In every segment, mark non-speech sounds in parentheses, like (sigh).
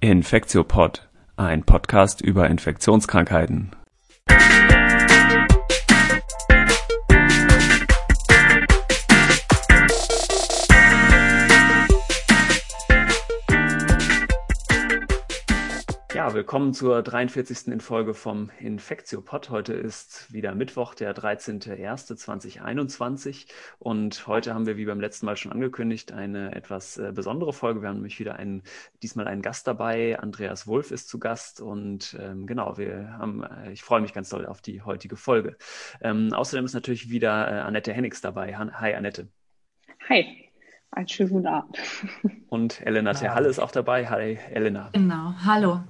Infektiopod, ein Podcast über Infektionskrankheiten. Willkommen zur 43. in Folge vom Infektiopod. Heute ist wieder Mittwoch, der 13.01.2021 und heute haben wir, wie beim letzten Mal schon angekündigt, eine etwas äh, besondere Folge. Wir haben nämlich wieder einen, diesmal einen Gast dabei. Andreas Wolf ist zu Gast und ähm, genau, wir haben, äh, ich freue mich ganz doll auf die heutige Folge. Ähm, außerdem ist natürlich wieder äh, Annette Hennigs dabei. Hi, Annette. Hi. Einen schönen guten Abend. (laughs) Und Elena ja. Terhalle ist auch dabei. Hi, Elena. Genau, hallo.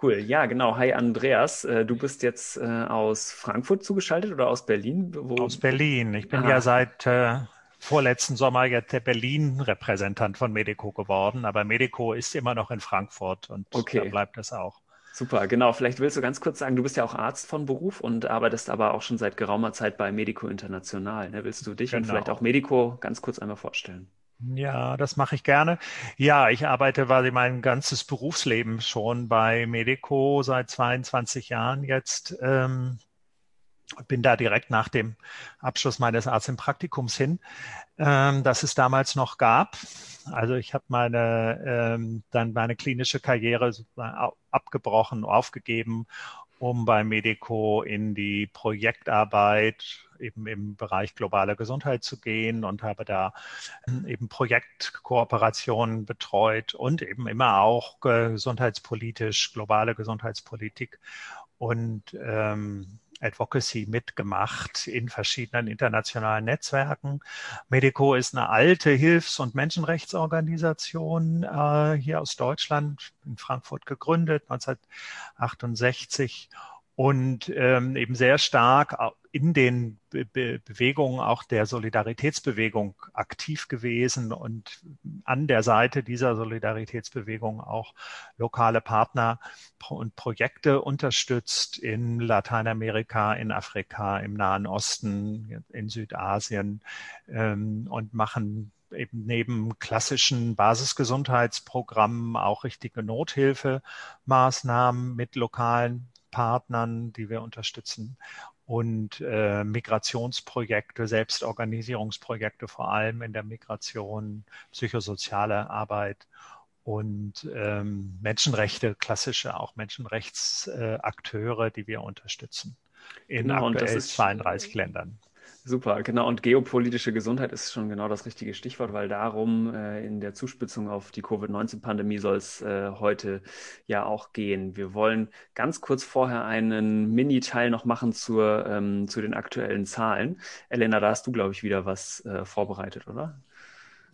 Cool, ja, genau. Hi, Andreas. Äh, du bist jetzt äh, aus Frankfurt zugeschaltet oder aus Berlin? Wo... Aus Berlin. Ich bin Aha. ja seit äh, vorletzten Sommer jetzt der Berlin-Repräsentant von Medico geworden, aber Medico ist immer noch in Frankfurt und okay. da bleibt es auch. Super, genau. Vielleicht willst du ganz kurz sagen, du bist ja auch Arzt von Beruf und arbeitest aber auch schon seit geraumer Zeit bei Medico International. Ne? Willst du dich genau. und vielleicht auch Medico ganz kurz einmal vorstellen? Ja, das mache ich gerne. Ja, ich arbeite quasi mein ganzes Berufsleben schon bei Medico seit 22 Jahren jetzt. Ähm, bin da direkt nach dem Abschluss meines Arzt im Praktikums hin, ähm, das es damals noch gab. Also ich habe meine ähm, dann meine klinische Karriere abgebrochen, aufgegeben, um bei Medico in die Projektarbeit eben im Bereich globale Gesundheit zu gehen und habe da eben Projektkooperationen betreut und eben immer auch gesundheitspolitisch, globale Gesundheitspolitik. Und ähm, Advocacy mitgemacht in verschiedenen internationalen Netzwerken. Medico ist eine alte Hilfs- und Menschenrechtsorganisation äh, hier aus Deutschland, in Frankfurt gegründet, 1968 und ähm, eben sehr stark in den Be Be Bewegungen auch der Solidaritätsbewegung aktiv gewesen und an der Seite dieser Solidaritätsbewegung auch lokale Partner und Projekte unterstützt in Lateinamerika, in Afrika, im Nahen Osten, in Südasien ähm, und machen eben neben klassischen Basisgesundheitsprogrammen auch richtige Nothilfemaßnahmen mit lokalen Partnern, die wir unterstützen und äh, Migrationsprojekte, Selbstorganisierungsprojekte vor allem in der Migration, psychosoziale Arbeit und ähm, Menschenrechte, klassische auch Menschenrechtsakteure, äh, die wir unterstützen in genau, aktuell 32 Ländern. Super, genau. Und geopolitische Gesundheit ist schon genau das richtige Stichwort, weil darum äh, in der Zuspitzung auf die Covid-19-Pandemie soll es äh, heute ja auch gehen. Wir wollen ganz kurz vorher einen Mini-Teil noch machen zur, ähm, zu den aktuellen Zahlen. Elena, da hast du, glaube ich, wieder was äh, vorbereitet, oder?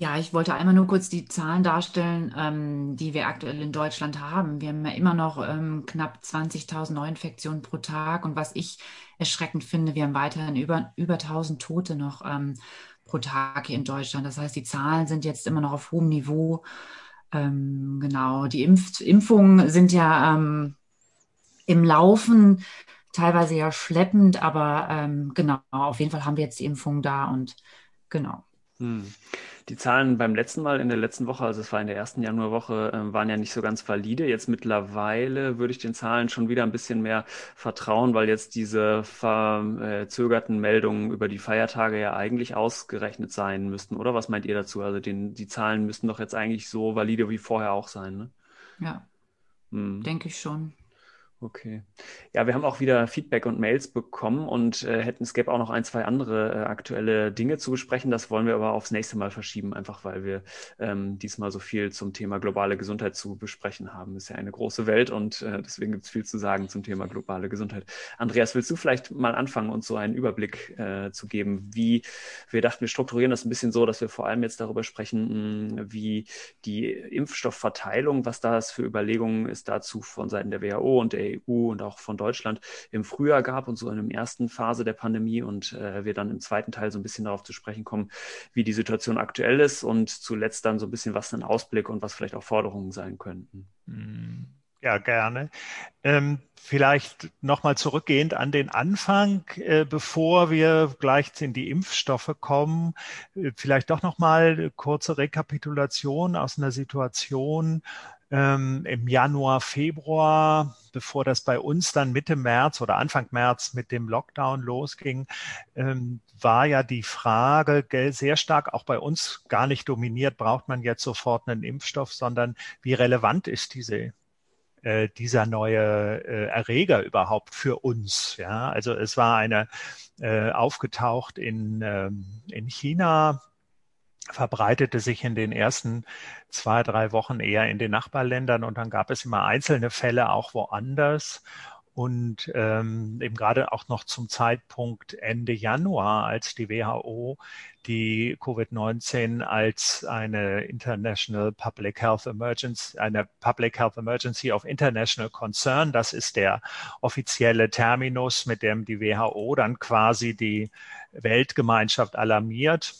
Ja, ich wollte einmal nur kurz die Zahlen darstellen, ähm, die wir aktuell in Deutschland haben. Wir haben ja immer noch ähm, knapp 20.000 Neuinfektionen pro Tag. Und was ich erschreckend finde, wir haben weiterhin über, über 1.000 Tote noch ähm, pro Tag hier in Deutschland. Das heißt, die Zahlen sind jetzt immer noch auf hohem Niveau. Ähm, genau, die Impf Impfungen sind ja ähm, im Laufen, teilweise ja schleppend, aber ähm, genau, auf jeden Fall haben wir jetzt die Impfungen da und genau. Hm. Die Zahlen beim letzten Mal in der letzten Woche, also es war in der ersten Januarwoche, äh, waren ja nicht so ganz valide. Jetzt mittlerweile würde ich den Zahlen schon wieder ein bisschen mehr vertrauen, weil jetzt diese verzögerten Meldungen über die Feiertage ja eigentlich ausgerechnet sein müssten. Oder was meint ihr dazu? Also den, die Zahlen müssten doch jetzt eigentlich so valide wie vorher auch sein, ne? Ja, hm. denke ich schon. Okay. Ja, wir haben auch wieder Feedback und Mails bekommen und äh, hätten, es gäbe auch noch ein, zwei andere äh, aktuelle Dinge zu besprechen. Das wollen wir aber aufs nächste Mal verschieben, einfach weil wir ähm, diesmal so viel zum Thema globale Gesundheit zu besprechen haben. ist ja eine große Welt und äh, deswegen gibt es viel zu sagen zum Thema globale Gesundheit. Andreas, willst du vielleicht mal anfangen, uns so einen Überblick äh, zu geben, wie wir dachten, wir strukturieren das ein bisschen so, dass wir vor allem jetzt darüber sprechen, mh, wie die Impfstoffverteilung, was das für Überlegungen ist dazu von Seiten der WHO und der EU und auch von Deutschland im Frühjahr gab und so in der ersten Phase der Pandemie und äh, wir dann im zweiten Teil so ein bisschen darauf zu sprechen kommen, wie die Situation aktuell ist und zuletzt dann so ein bisschen was ein Ausblick und was vielleicht auch Forderungen sein könnten. Mhm. Ja, gerne. Ähm, vielleicht nochmal zurückgehend an den Anfang, äh, bevor wir gleich in die Impfstoffe kommen. Äh, vielleicht doch nochmal kurze Rekapitulation aus einer Situation, ähm, im Januar, Februar, bevor das bei uns dann Mitte März oder Anfang März mit dem Lockdown losging, ähm, war ja die Frage sehr stark auch bei uns gar nicht dominiert, braucht man jetzt sofort einen Impfstoff, sondern wie relevant ist diese äh, dieser neue äh, Erreger überhaupt für uns. Ja, also es war eine äh, aufgetaucht in, ähm, in China, verbreitete sich in den ersten zwei, drei Wochen eher in den Nachbarländern und dann gab es immer einzelne Fälle auch woanders. Und ähm, eben gerade auch noch zum Zeitpunkt Ende Januar, als die WHO die Covid-19 als eine International Public Health Emergency, eine Public Health Emergency of International Concern, das ist der offizielle Terminus, mit dem die WHO dann quasi die Weltgemeinschaft alarmiert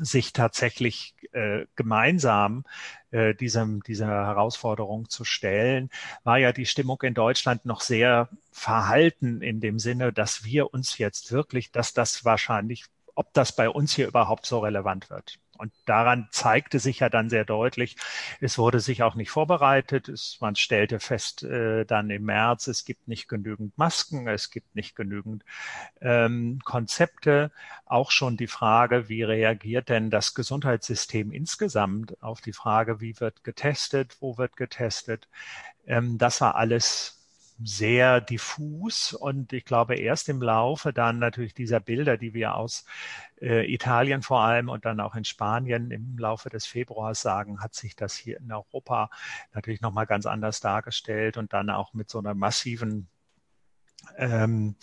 sich tatsächlich äh, gemeinsam äh, diesem, dieser Herausforderung zu stellen, war ja die Stimmung in Deutschland noch sehr verhalten in dem Sinne, dass wir uns jetzt wirklich, dass das wahrscheinlich, ob das bei uns hier überhaupt so relevant wird. Und daran zeigte sich ja dann sehr deutlich, es wurde sich auch nicht vorbereitet. Es, man stellte fest äh, dann im März, es gibt nicht genügend Masken, es gibt nicht genügend ähm, Konzepte. Auch schon die Frage, wie reagiert denn das Gesundheitssystem insgesamt auf die Frage, wie wird getestet, wo wird getestet. Ähm, das war alles sehr diffus und ich glaube erst im Laufe dann natürlich dieser Bilder, die wir aus äh, Italien vor allem und dann auch in Spanien im Laufe des Februars sagen, hat sich das hier in Europa natürlich nochmal ganz anders dargestellt und dann auch mit so einer massiven ähm,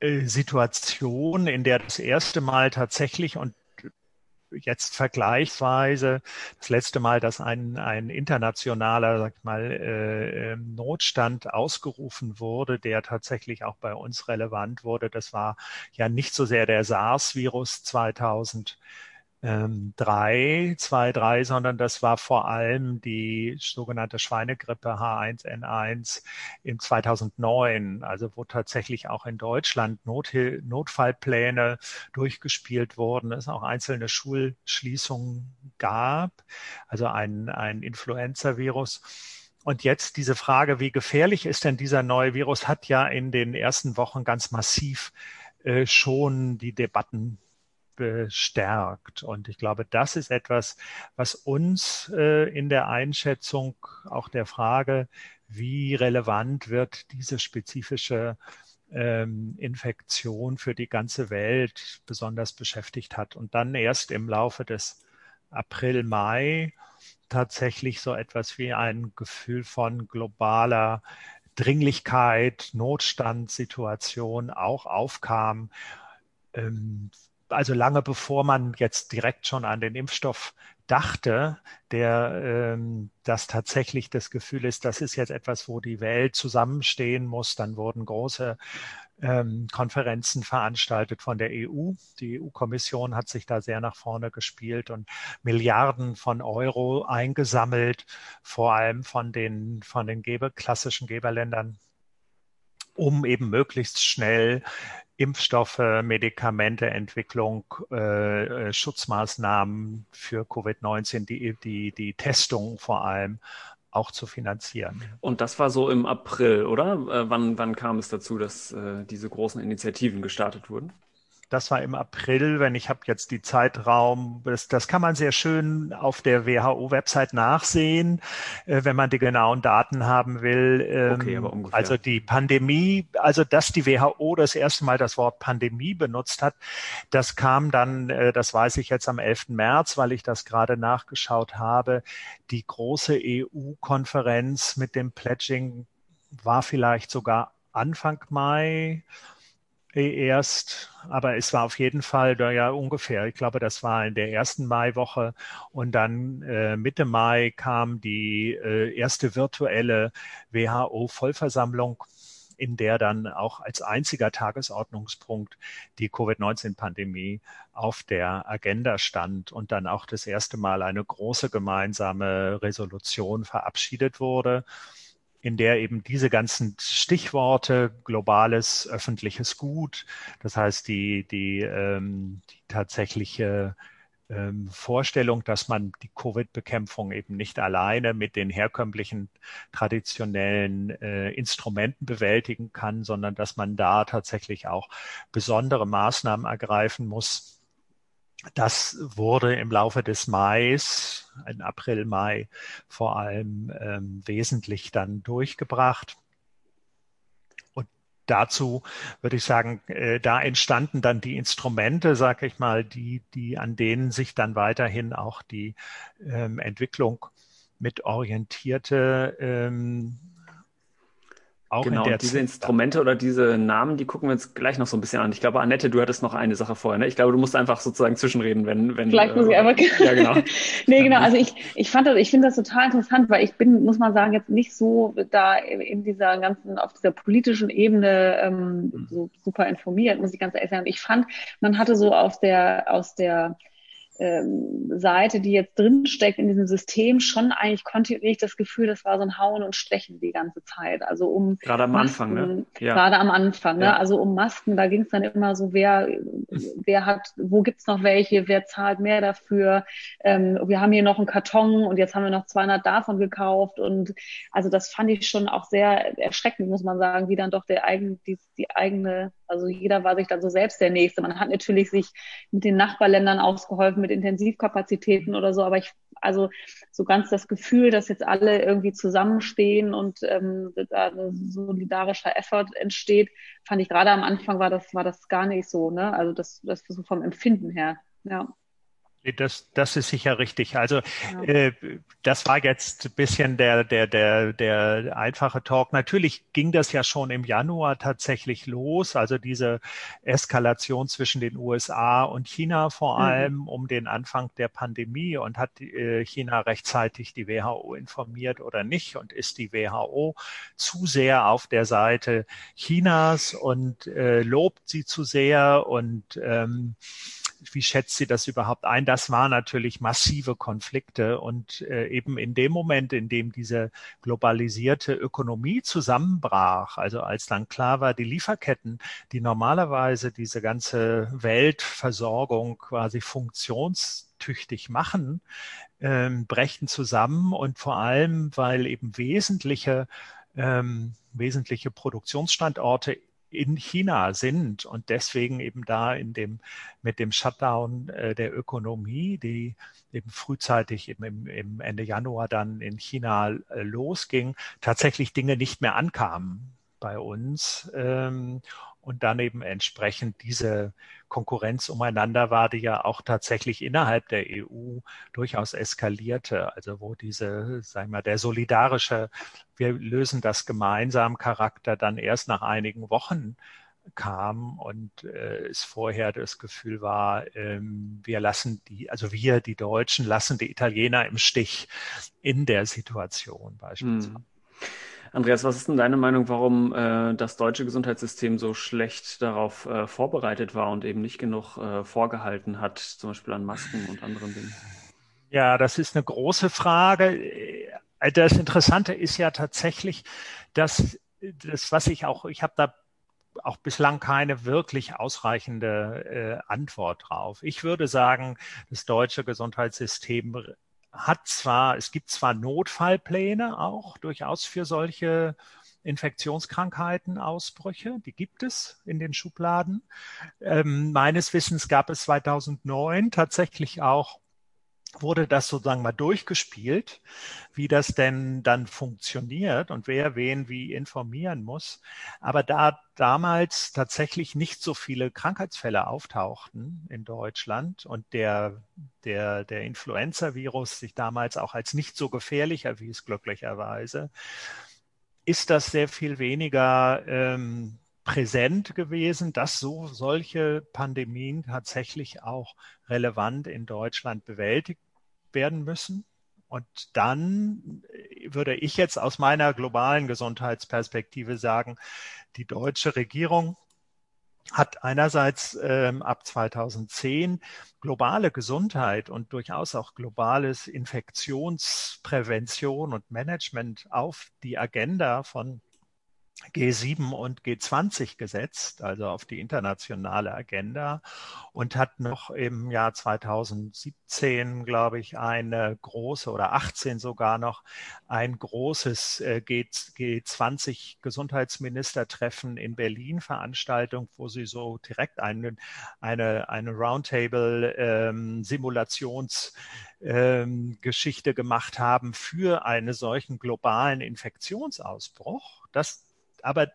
äh, Situation, in der das erste Mal tatsächlich und jetzt vergleichsweise das letzte Mal, dass ein, ein internationaler, sag ich mal, äh, ähm, Notstand ausgerufen wurde, der tatsächlich auch bei uns relevant wurde. Das war ja nicht so sehr der SARS-Virus 2000 ähm, drei, zwei, drei, sondern das war vor allem die sogenannte Schweinegrippe H1N1 im 2009, also wo tatsächlich auch in Deutschland Nothil Notfallpläne durchgespielt wurden, es auch einzelne Schulschließungen gab, also ein, ein Influenza-Virus. Und jetzt diese Frage, wie gefährlich ist denn dieser neue Virus, hat ja in den ersten Wochen ganz massiv äh, schon die Debatten bestärkt. Und ich glaube, das ist etwas, was uns äh, in der Einschätzung auch der Frage, wie relevant wird diese spezifische ähm, Infektion für die ganze Welt besonders beschäftigt hat. Und dann erst im Laufe des April, Mai tatsächlich so etwas wie ein Gefühl von globaler Dringlichkeit, Notstandssituation auch aufkam, ähm, also lange bevor man jetzt direkt schon an den Impfstoff dachte, der ähm, das tatsächlich das Gefühl ist, das ist jetzt etwas, wo die Welt zusammenstehen muss. Dann wurden große ähm, Konferenzen veranstaltet von der EU. Die EU-Kommission hat sich da sehr nach vorne gespielt und Milliarden von Euro eingesammelt, vor allem von den, von den Geber, klassischen Geberländern um eben möglichst schnell Impfstoffe, Medikamente, Entwicklung, äh, äh Schutzmaßnahmen für Covid-19, die, die, die Testung vor allem auch zu finanzieren. Und das war so im April, oder? Äh, wann, wann kam es dazu, dass äh, diese großen Initiativen gestartet wurden? Das war im April, wenn ich habe jetzt die Zeitraum, das, das kann man sehr schön auf der WHO-Website nachsehen, äh, wenn man die genauen Daten haben will. Ähm, okay, aber ungefähr. Also die Pandemie, also dass die WHO das erste Mal das Wort Pandemie benutzt hat, das kam dann, äh, das weiß ich jetzt am 11. März, weil ich das gerade nachgeschaut habe, die große EU-Konferenz mit dem Pledging war vielleicht sogar Anfang Mai erst, aber es war auf jeden Fall ja ungefähr, ich glaube, das war in der ersten Maiwoche. Und dann äh, Mitte Mai kam die äh, erste virtuelle WHO-Vollversammlung in der dann auch als einziger Tagesordnungspunkt die Covid-19-Pandemie auf der Agenda stand und dann auch das erste Mal eine große gemeinsame Resolution verabschiedet wurde in der eben diese ganzen Stichworte globales öffentliches Gut, das heißt die, die, ähm, die tatsächliche ähm, Vorstellung, dass man die Covid-Bekämpfung eben nicht alleine mit den herkömmlichen traditionellen äh, Instrumenten bewältigen kann, sondern dass man da tatsächlich auch besondere Maßnahmen ergreifen muss. Das wurde im Laufe des Mais, in April, Mai vor allem ähm, wesentlich dann durchgebracht. Dazu würde ich sagen, äh, da entstanden dann die Instrumente, sag ich mal, die, die an denen sich dann weiterhin auch die ähm, Entwicklung mit orientierte ähm, auch genau, in der diese Instrumente oder diese Namen, die gucken wir uns gleich noch so ein bisschen an. Ich glaube, Annette, du hattest noch eine Sache vorher. Ne? Ich glaube, du musst einfach sozusagen zwischenreden, wenn. wenn Vielleicht muss äh, ich einfach. ja, genau. (laughs) nee, genau. Also ich, ich fand das, ich finde das total interessant, weil ich bin, muss man sagen, jetzt nicht so da in dieser ganzen, auf dieser politischen Ebene ähm, mhm. so super informiert, muss ich ganz ehrlich sagen. Ich fand, man hatte so aus der, aus der ähm, Seite, die jetzt drinsteckt in diesem System, schon eigentlich kontinuierlich das Gefühl, das war so ein Hauen und Stechen die ganze Zeit. Also um gerade am Masken, Anfang, ne? Ja. Gerade am Anfang, ne? Ja. Also um Masken, da ging es dann immer so, wer, wer hat, wo gibt's noch welche, wer zahlt mehr dafür? Ähm, wir haben hier noch einen Karton und jetzt haben wir noch 200 davon gekauft und also das fand ich schon auch sehr erschreckend, muss man sagen, wie dann doch der eigene, die, die eigene also jeder war sich dann so selbst der Nächste. Man hat natürlich sich mit den Nachbarländern ausgeholfen, mit Intensivkapazitäten oder so, aber ich, also so ganz das Gefühl, dass jetzt alle irgendwie zusammenstehen und ähm, da ein solidarischer Effort entsteht, fand ich gerade am Anfang war das, war das gar nicht so, ne? Also das, das so vom Empfinden her, ja. Das, das ist sicher richtig. Also ja. äh, das war jetzt ein bisschen der, der, der, der einfache Talk. Natürlich ging das ja schon im Januar tatsächlich los, also diese Eskalation zwischen den USA und China vor mhm. allem um den Anfang der Pandemie und hat äh, China rechtzeitig die WHO informiert oder nicht und ist die WHO zu sehr auf der Seite Chinas und äh, lobt sie zu sehr und ähm, wie schätzt sie das überhaupt ein? Das waren natürlich massive Konflikte und äh, eben in dem Moment, in dem diese globalisierte Ökonomie zusammenbrach, also als dann klar war, die Lieferketten, die normalerweise diese ganze Weltversorgung quasi funktionstüchtig machen, ähm, brechen zusammen und vor allem, weil eben wesentliche ähm, wesentliche Produktionsstandorte in China sind und deswegen eben da in dem, mit dem Shutdown äh, der Ökonomie, die eben frühzeitig eben im, im Ende Januar dann in China äh, losging, tatsächlich Dinge nicht mehr ankamen bei uns. Ähm, und dann eben entsprechend diese Konkurrenz umeinander war, die ja auch tatsächlich innerhalb der EU durchaus eskalierte. Also wo diese, sagen wir, der solidarische, wir lösen das gemeinsam Charakter dann erst nach einigen Wochen kam und äh, es vorher das Gefühl war, ähm, wir lassen die, also wir, die Deutschen, lassen die Italiener im Stich in der Situation beispielsweise. Hm. Andreas, was ist denn deine Meinung, warum äh, das deutsche Gesundheitssystem so schlecht darauf äh, vorbereitet war und eben nicht genug äh, vorgehalten hat, zum Beispiel an Masken und anderen Dingen? Ja, das ist eine große Frage. Das Interessante ist ja tatsächlich, dass das, was ich auch, ich habe da auch bislang keine wirklich ausreichende äh, Antwort drauf. Ich würde sagen, das deutsche Gesundheitssystem hat zwar, es gibt zwar Notfallpläne auch durchaus für solche Infektionskrankheiten, Ausbrüche, die gibt es in den Schubladen. Ähm, meines Wissens gab es 2009 tatsächlich auch wurde das sozusagen mal durchgespielt, wie das denn dann funktioniert und wer wen wie informieren muss. Aber da damals tatsächlich nicht so viele Krankheitsfälle auftauchten in Deutschland und der, der, der Influenza-Virus sich damals auch als nicht so gefährlich erwies, glücklicherweise, ist das sehr viel weniger ähm, präsent gewesen, dass so solche Pandemien tatsächlich auch relevant in Deutschland bewältigt werden müssen. Und dann würde ich jetzt aus meiner globalen Gesundheitsperspektive sagen, die deutsche Regierung hat einerseits ähm, ab 2010 globale Gesundheit und durchaus auch globales Infektionsprävention und Management auf die Agenda von G7 und G20 gesetzt, also auf die internationale Agenda und hat noch im Jahr 2017, glaube ich, eine große oder 18 sogar noch ein großes äh, G20 Gesundheitsministertreffen in Berlin Veranstaltung, wo sie so direkt eine, eine, eine Roundtable ähm, Simulations ähm, Geschichte gemacht haben für einen solchen globalen Infektionsausbruch. Das aber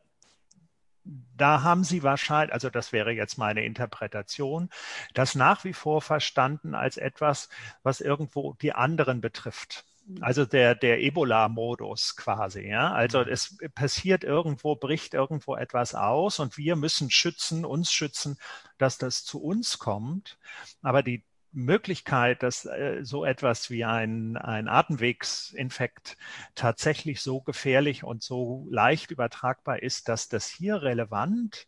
da haben sie wahrscheinlich, also das wäre jetzt meine Interpretation, das nach wie vor verstanden als etwas, was irgendwo die anderen betrifft. Also der, der Ebola-Modus quasi, ja. Also mhm. es passiert irgendwo, bricht irgendwo etwas aus und wir müssen schützen, uns schützen, dass das zu uns kommt. Aber die Möglichkeit, dass äh, so etwas wie ein, ein Atemwegsinfekt tatsächlich so gefährlich und so leicht übertragbar ist, dass das hier relevant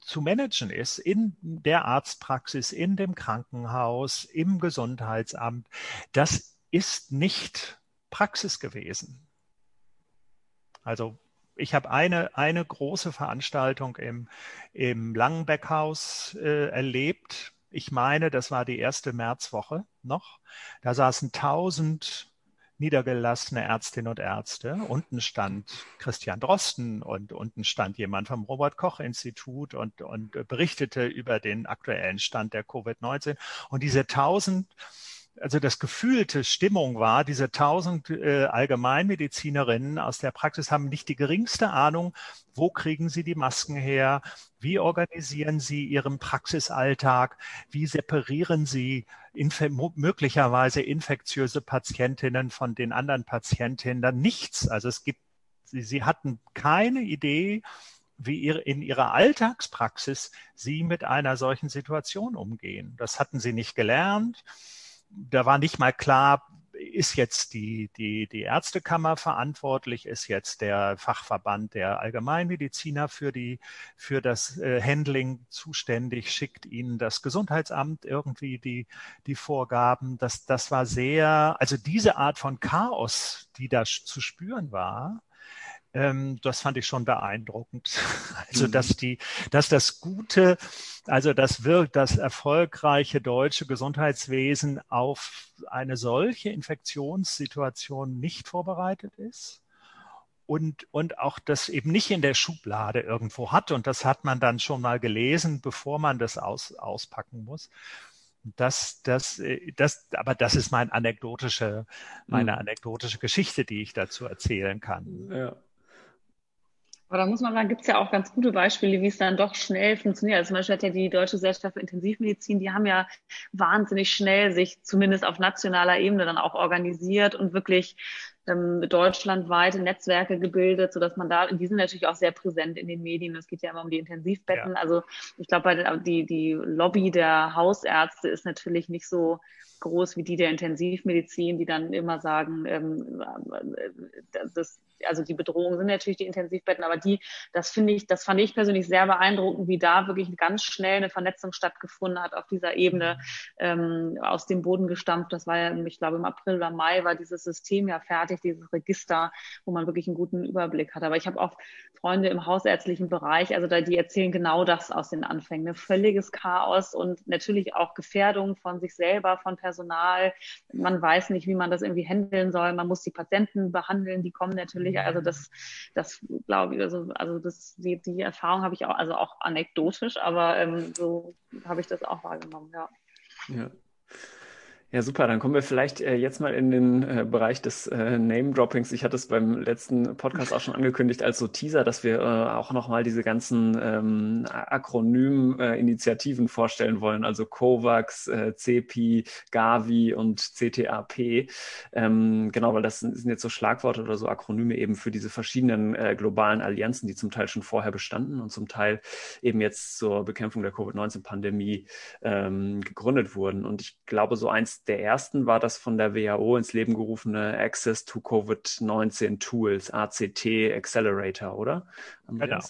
zu managen ist in der Arztpraxis, in dem Krankenhaus, im Gesundheitsamt, das ist nicht Praxis gewesen. Also ich habe eine, eine große Veranstaltung im, im Langenbeckhaus äh, erlebt, ich meine, das war die erste Märzwoche noch. Da saßen tausend niedergelassene Ärztinnen und Ärzte. Unten stand Christian Drosten und unten stand jemand vom Robert Koch Institut und, und berichtete über den aktuellen Stand der Covid-19. Und diese tausend also das gefühlte Stimmung war, diese tausend äh, Allgemeinmedizinerinnen aus der Praxis haben nicht die geringste Ahnung, wo kriegen sie die Masken her, wie organisieren sie ihren Praxisalltag, wie separieren sie inf möglicherweise infektiöse Patientinnen von den anderen Patientinnen, nichts. Also es gibt, sie, sie hatten keine Idee, wie ihr, in ihrer Alltagspraxis sie mit einer solchen Situation umgehen. Das hatten sie nicht gelernt da war nicht mal klar, ist jetzt die, die, die Ärztekammer verantwortlich, ist jetzt der Fachverband der Allgemeinmediziner für, die, für das äh, Handling zuständig, schickt ihnen das Gesundheitsamt irgendwie die, die Vorgaben. Das, das war sehr, also diese Art von Chaos, die da zu spüren war, ähm, das fand ich schon beeindruckend. (laughs) Also, mhm. dass die, dass das gute, also das wirkt, das erfolgreiche deutsche Gesundheitswesen auf eine solche Infektionssituation nicht vorbereitet ist und, und auch das eben nicht in der Schublade irgendwo hat. Und das hat man dann schon mal gelesen, bevor man das aus, auspacken muss. Das, das, äh, das, aber das ist mein anekdotische, meine mhm. anekdotische Geschichte, die ich dazu erzählen kann. Ja. Aber da muss man sagen, gibt es ja auch ganz gute Beispiele, wie es dann doch schnell funktioniert. Also zum Beispiel hat ja die Deutsche Gesellschaft für Intensivmedizin, die haben ja wahnsinnig schnell sich zumindest auf nationaler Ebene dann auch organisiert und wirklich ähm, deutschlandweite Netzwerke gebildet, sodass man da, die sind natürlich auch sehr präsent in den Medien. Es geht ja immer um die Intensivbetten. Ja. Also ich glaube, die, die Lobby der Hausärzte ist natürlich nicht so groß wie die der Intensivmedizin, die dann immer sagen, ähm, äh, das also die Bedrohung sind natürlich die Intensivbetten, aber die, das finde ich, das fand ich persönlich sehr beeindruckend, wie da wirklich ganz schnell eine Vernetzung stattgefunden hat auf dieser Ebene ähm, aus dem Boden gestampft. Das war ja, ich glaube, im April oder Mai war dieses System ja fertig, dieses Register, wo man wirklich einen guten Überblick hat. Aber ich habe auch Freunde im hausärztlichen Bereich, also da, die erzählen genau das aus den Anfängen. Ne? Völliges Chaos und natürlich auch Gefährdung von sich selber, von Personal. Man weiß nicht, wie man das irgendwie handeln soll. Man muss die Patienten behandeln, die kommen natürlich natürlich. Also das, das glaube ich, also, also das, die, die Erfahrung habe ich auch, also auch anekdotisch, aber ähm, so habe ich das auch wahrgenommen, ja. Ja. Ja, super. Dann kommen wir vielleicht äh, jetzt mal in den äh, Bereich des äh, Name-Droppings. Ich hatte es beim letzten Podcast auch schon angekündigt als so Teaser, dass wir äh, auch nochmal diese ganzen ähm, Akronym-Initiativen vorstellen wollen, also COVAX, äh, CEPI, Gavi und CTAP. Ähm, genau, weil das sind, sind, jetzt so Schlagworte oder so Akronyme eben für diese verschiedenen äh, globalen Allianzen, die zum Teil schon vorher bestanden und zum Teil eben jetzt zur Bekämpfung der Covid-19-Pandemie ähm, gegründet wurden. Und ich glaube, so eins der ersten war das von der WHO ins Leben gerufene Access to COVID-19 Tools, ACT Accelerator, oder? Genau.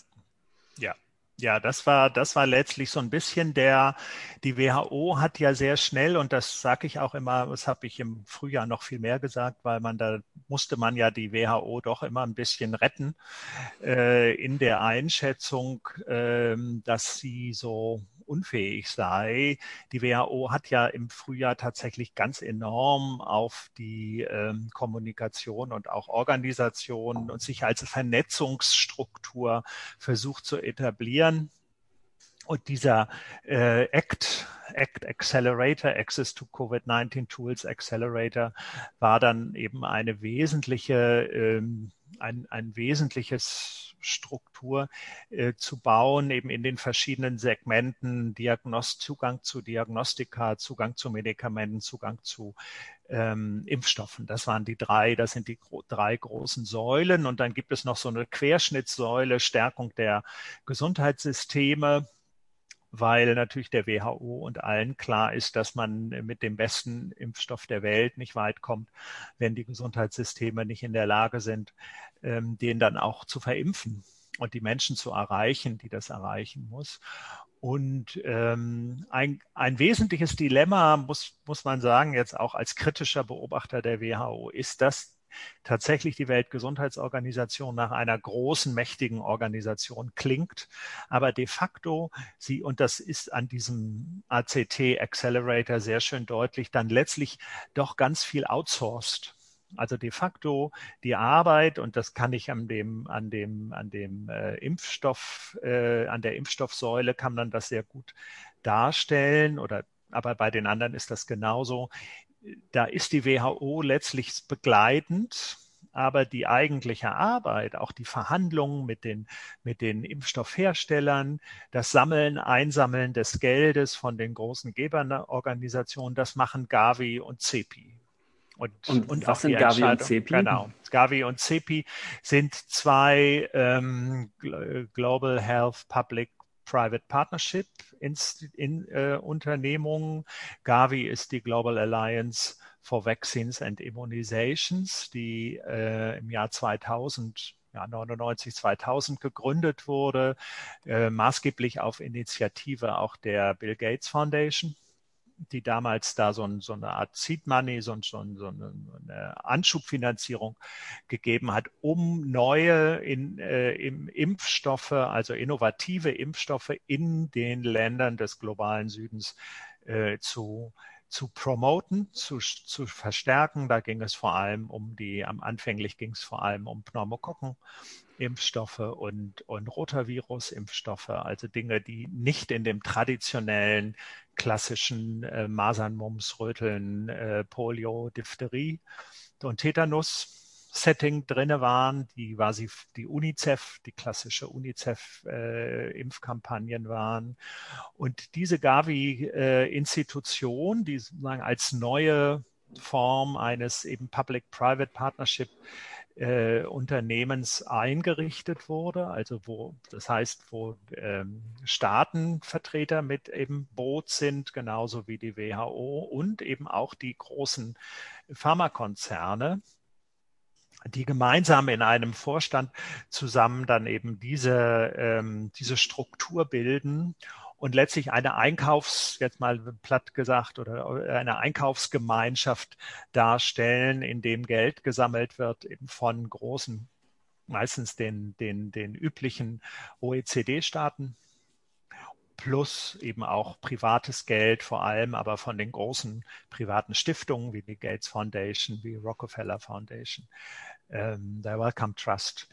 Ja. Ja, das war, das war letztlich so ein bisschen der, die WHO hat ja sehr schnell, und das sage ich auch immer, das habe ich im Frühjahr noch viel mehr gesagt, weil man da musste man ja die WHO doch immer ein bisschen retten äh, in der Einschätzung, äh, dass sie so unfähig sei. Die WHO hat ja im Frühjahr tatsächlich ganz enorm auf die ähm, Kommunikation und auch Organisation und sich als Vernetzungsstruktur versucht zu etablieren. Und dieser äh, ACT, ACT Accelerator, Access to COVID-19 Tools Accelerator, war dann eben eine wesentliche, ähm, ein, ein wesentliches Struktur äh, zu bauen, eben in den verschiedenen Segmenten, Diagnost Zugang zu Diagnostika, Zugang zu Medikamenten, Zugang zu ähm, Impfstoffen. Das waren die drei, das sind die gro drei großen Säulen. Und dann gibt es noch so eine Querschnittssäule, Stärkung der Gesundheitssysteme weil natürlich der WHO und allen klar ist, dass man mit dem besten Impfstoff der Welt nicht weit kommt, wenn die Gesundheitssysteme nicht in der Lage sind, ähm, den dann auch zu verimpfen und die Menschen zu erreichen, die das erreichen muss. Und ähm, ein, ein wesentliches Dilemma, muss, muss man sagen, jetzt auch als kritischer Beobachter der WHO, ist, dass tatsächlich die Weltgesundheitsorganisation nach einer großen, mächtigen Organisation klingt, aber de facto sie, und das ist an diesem ACT Accelerator sehr schön deutlich, dann letztlich doch ganz viel outsourced. Also de facto die Arbeit, und das kann ich an dem, an dem, an dem äh, Impfstoff, äh, an der Impfstoffsäule kann man das sehr gut darstellen oder aber bei den anderen ist das genauso da ist die WHO letztlich begleitend, aber die eigentliche Arbeit, auch die Verhandlungen mit den, mit den Impfstoffherstellern, das Sammeln, Einsammeln des Geldes von den großen Geberorganisationen, das machen Gavi und CEPI. Und, und, und was sind Gavi und CEPI? Genau. Gavi und CEPI sind zwei ähm, Global Health Public Private Partnership in, in äh, Unternehmungen. Gavi ist die Global Alliance for Vaccines and Immunizations, die äh, im Jahr 2000 ja, 99, 2000 gegründet wurde, äh, maßgeblich auf Initiative auch der Bill Gates Foundation die damals da so, ein, so eine Art Seed Money, so, so, so eine Anschubfinanzierung gegeben hat, um neue in, äh, im Impfstoffe, also innovative Impfstoffe in den Ländern des globalen Südens äh, zu zu promoten, zu, zu verstärken. Da ging es vor allem um die, am anfänglich ging es vor allem um Pneumokokken, Impfstoffe und, und Rotavirus-Impfstoffe, also Dinge, die nicht in dem traditionellen, klassischen äh, Masern, Mumps, Röteln, äh, Polio, Diphtherie und Tetanus Setting drinne waren, die quasi die UNICEF, die klassische UNICEF-Impfkampagnen äh, waren. Und diese Gavi-Institution, äh, die sozusagen als neue Form eines eben Public-Private Partnership äh, Unternehmens eingerichtet wurde, also wo, das heißt, wo ähm, Staatenvertreter mit im Boot sind, genauso wie die WHO und eben auch die großen Pharmakonzerne die gemeinsam in einem Vorstand zusammen dann eben diese, ähm, diese Struktur bilden und letztlich eine Einkaufs, jetzt mal platt gesagt, oder eine Einkaufsgemeinschaft darstellen, in dem Geld gesammelt wird, eben von großen, meistens den, den, den üblichen OECD-Staaten plus eben auch privates Geld, vor allem aber von den großen privaten Stiftungen wie die Gates Foundation, wie Rockefeller Foundation, ähm, der Wellcome Trust.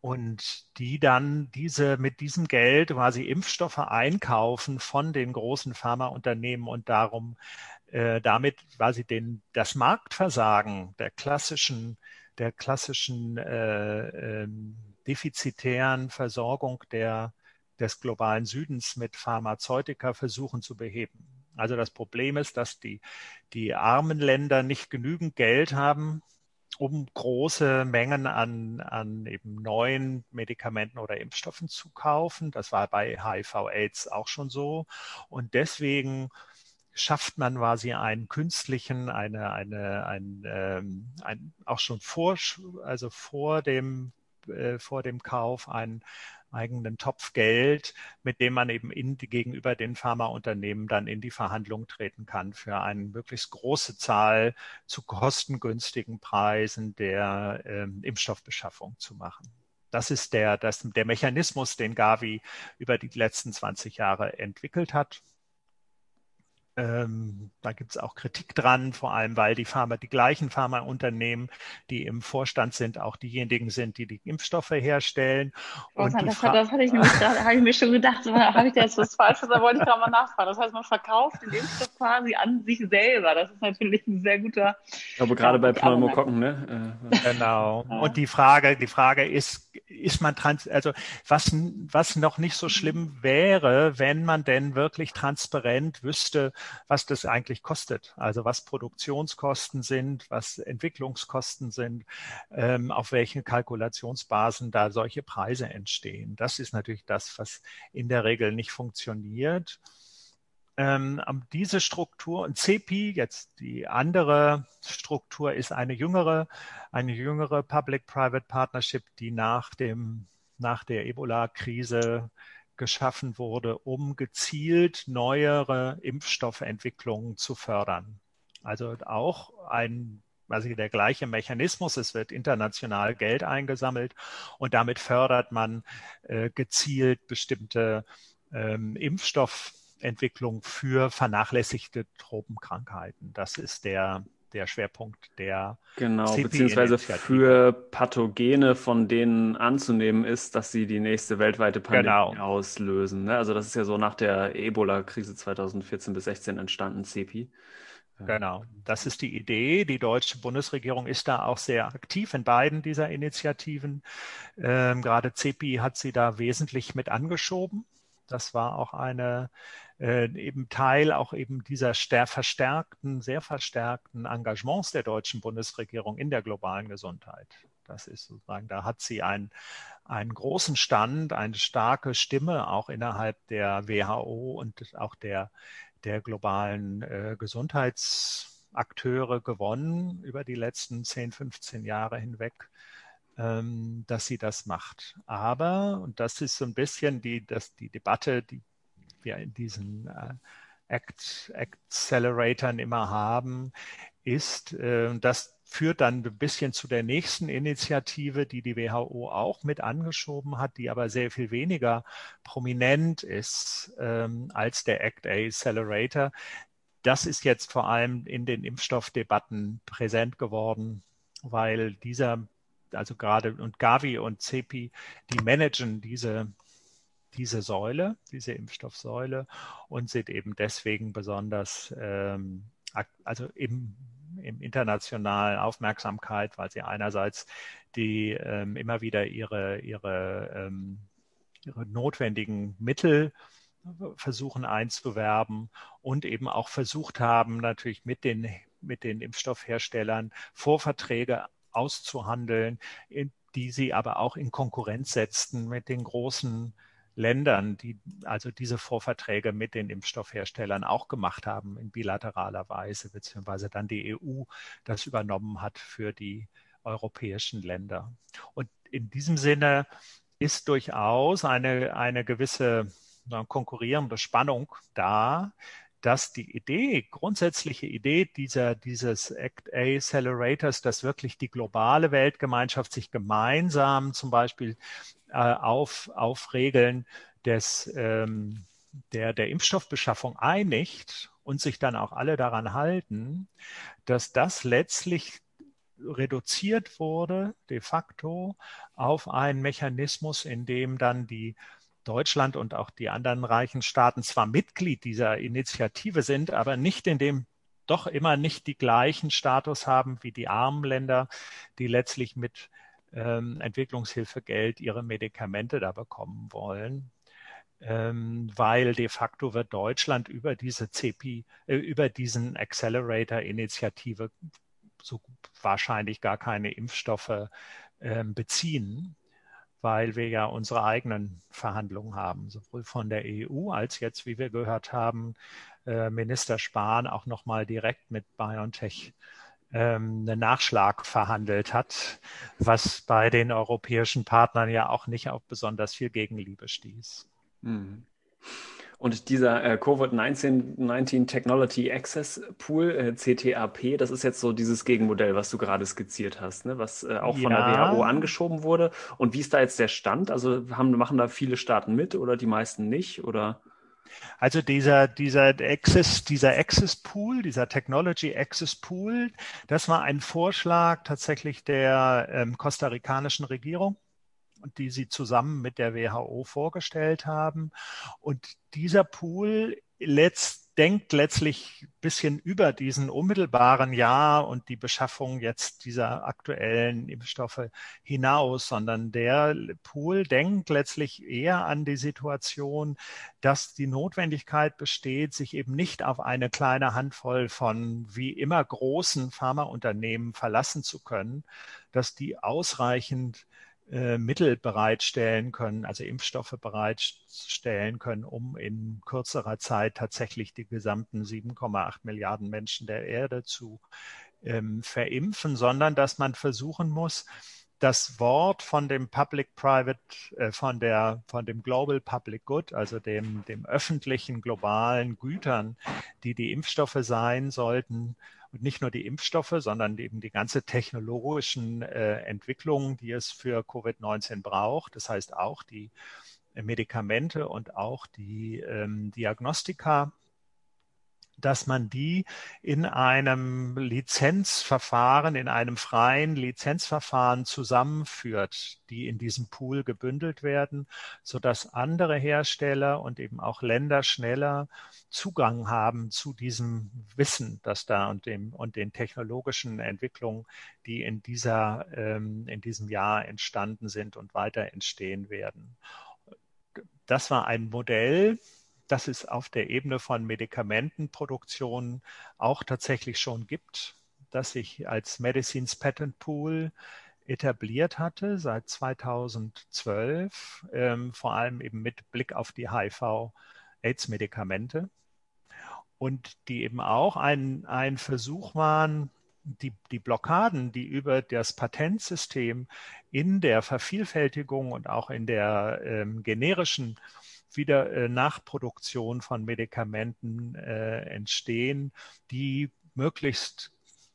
Und die dann diese mit diesem Geld quasi Impfstoffe einkaufen von den großen Pharmaunternehmen und darum äh, damit quasi den das Marktversagen der klassischen der klassischen äh, äh, defizitären Versorgung der des globalen Südens mit Pharmazeutika versuchen zu beheben. Also das Problem ist, dass die, die armen Länder nicht genügend Geld haben, um große Mengen an, an eben neuen Medikamenten oder Impfstoffen zu kaufen. Das war bei HIV-Aids auch schon so. Und deswegen schafft man quasi einen künstlichen, eine, eine, ein, ähm, ein, auch schon vor, also vor dem äh, vor dem Kauf einen eigenen Topf Geld, mit dem man eben in, gegenüber den Pharmaunternehmen dann in die Verhandlung treten kann, für eine möglichst große Zahl zu kostengünstigen Preisen der ähm, Impfstoffbeschaffung zu machen. Das ist der, das, der Mechanismus, den Gavi über die letzten 20 Jahre entwickelt hat. Ähm, da gibt es auch Kritik dran, vor allem weil die Pharma, die gleichen Pharmaunternehmen, die im Vorstand sind, auch diejenigen sind, die die Impfstoffe herstellen. Und das, das, das hatte ich nämlich gerade, habe ich mir schon gedacht, so, habe ich da jetzt was Falsches, da wollte ich gerade mal nachfragen. Das heißt, man verkauft den Impfstoff quasi an sich selber. Das ist natürlich ein sehr guter. Ich glaube, gerade bei Pneumokokken, ne? Äh, genau. Und die Frage, die Frage ist, ist man trans, also was, was noch nicht so schlimm wäre, wenn man denn wirklich transparent wüsste, was das eigentlich kostet. Also was Produktionskosten sind, was Entwicklungskosten sind, ähm, auf welchen Kalkulationsbasen da solche Preise entstehen. Das ist natürlich das, was in der Regel nicht funktioniert. Ähm, diese Struktur und CP, jetzt die andere Struktur, ist eine jüngere, eine jüngere Public-Private Partnership, die nach dem, nach der Ebola-Krise geschaffen wurde, um gezielt neuere Impfstoffentwicklungen zu fördern. Also auch ein also der gleiche Mechanismus. Es wird international Geld eingesammelt und damit fördert man äh, gezielt bestimmte ähm, Impfstoffentwicklung für vernachlässigte Tropenkrankheiten. Das ist der, der Schwerpunkt der Genau, CP beziehungsweise für Pathogene, von denen anzunehmen ist, dass sie die nächste weltweite Pandemie genau. auslösen. Ne? Also das ist ja so nach der Ebola-Krise 2014 bis 16 entstanden, CEPI. Genau, das ist die Idee. Die deutsche Bundesregierung ist da auch sehr aktiv in beiden dieser Initiativen. Ähm, gerade CEPI hat sie da wesentlich mit angeschoben. Das war auch eine äh, eben Teil auch eben dieser verstärkten, sehr verstärkten Engagements der deutschen Bundesregierung in der globalen Gesundheit. Das ist sozusagen, da hat sie einen, einen großen Stand, eine starke Stimme auch innerhalb der WHO und auch der, der globalen äh, Gesundheitsakteure gewonnen über die letzten 10, 15 Jahre hinweg ähm, dass sie das macht. Aber, und das ist so ein bisschen die, das, die Debatte, die wir in diesen äh, Act, Acceleratoren immer haben, ist, äh, das führt dann ein bisschen zu der nächsten Initiative, die die WHO auch mit angeschoben hat, die aber sehr viel weniger prominent ist ähm, als der Act Accelerator. Das ist jetzt vor allem in den Impfstoffdebatten präsent geworden, weil dieser, also gerade und Gavi und CEPI, die managen diese diese Säule, diese Impfstoffsäule und sind eben deswegen besonders, ähm, also im, im internationalen Aufmerksamkeit, weil sie einerseits die ähm, immer wieder ihre, ihre, ähm, ihre notwendigen Mittel versuchen einzuwerben und eben auch versucht haben, natürlich mit den, mit den Impfstoffherstellern Vorverträge auszuhandeln, die sie aber auch in Konkurrenz setzten mit den großen Ländern, die also diese Vorverträge mit den Impfstoffherstellern auch gemacht haben in bilateraler Weise, beziehungsweise dann die EU das übernommen hat für die europäischen Länder. Und in diesem Sinne ist durchaus eine, eine gewisse konkurrierende Spannung da, dass die Idee, grundsätzliche Idee dieser, dieses Act A Accelerators, dass wirklich die globale Weltgemeinschaft sich gemeinsam zum Beispiel äh, auf, auf Regeln des, ähm, der, der Impfstoffbeschaffung einigt und sich dann auch alle daran halten, dass das letztlich reduziert wurde, de facto, auf einen Mechanismus, in dem dann die Deutschland und auch die anderen reichen Staaten zwar Mitglied dieser Initiative sind, aber nicht in dem doch immer nicht die gleichen Status haben wie die armen Länder, die letztlich mit ähm, Entwicklungshilfegeld ihre Medikamente da bekommen wollen. Ähm, weil de facto wird Deutschland über diese CP, äh, über diesen Accelerator-Initiative so wahrscheinlich gar keine Impfstoffe äh, beziehen weil wir ja unsere eigenen Verhandlungen haben, sowohl von der EU als jetzt, wie wir gehört haben, äh, Minister Spahn auch nochmal direkt mit BioNTech ähm, einen Nachschlag verhandelt hat, was bei den europäischen Partnern ja auch nicht auf besonders viel Gegenliebe stieß. Mhm. Und dieser äh, Covid-19 Technology Access Pool, äh, CTAP, das ist jetzt so dieses Gegenmodell, was du gerade skizziert hast, ne? was äh, auch von ja. der WHO angeschoben wurde. Und wie ist da jetzt der Stand? Also haben, machen da viele Staaten mit oder die meisten nicht? Oder? Also dieser, dieser Access, dieser Access Pool, dieser Technology Access Pool, das war ein Vorschlag tatsächlich der ähm, kostarikanischen Regierung die sie zusammen mit der WHO vorgestellt haben. Und dieser Pool letzt, denkt letztlich ein bisschen über diesen unmittelbaren Jahr und die Beschaffung jetzt dieser aktuellen Impfstoffe hinaus, sondern der Pool denkt letztlich eher an die Situation, dass die Notwendigkeit besteht, sich eben nicht auf eine kleine Handvoll von wie immer großen Pharmaunternehmen verlassen zu können, dass die ausreichend äh, Mittel bereitstellen können, also Impfstoffe bereitstellen können, um in kürzerer Zeit tatsächlich die gesamten 7,8 Milliarden Menschen der Erde zu ähm, verimpfen, sondern dass man versuchen muss, das Wort von dem Public-Private, äh, von der, von dem Global Public Good, also dem, dem öffentlichen globalen Gütern, die die Impfstoffe sein sollten, und nicht nur die Impfstoffe, sondern eben die ganze technologischen äh, Entwicklungen, die es für Covid-19 braucht. Das heißt auch die Medikamente und auch die ähm, Diagnostika dass man die in einem Lizenzverfahren, in einem freien Lizenzverfahren zusammenführt, die in diesem Pool gebündelt werden, so dass andere Hersteller und eben auch Länder schneller Zugang haben zu diesem Wissen, das da und dem und den technologischen Entwicklungen, die in dieser ähm, in diesem Jahr entstanden sind und weiter entstehen werden. Das war ein Modell, das es auf der Ebene von Medikamentenproduktion auch tatsächlich schon gibt, das sich als Medicines Patent Pool etabliert hatte seit 2012, ähm, vor allem eben mit Blick auf die HIV-AIDS-Medikamente und die eben auch ein, ein Versuch waren, die, die Blockaden, die über das Patentsystem in der Vervielfältigung und auch in der ähm, generischen wieder äh, Nachproduktion von Medikamenten äh, entstehen, die möglichst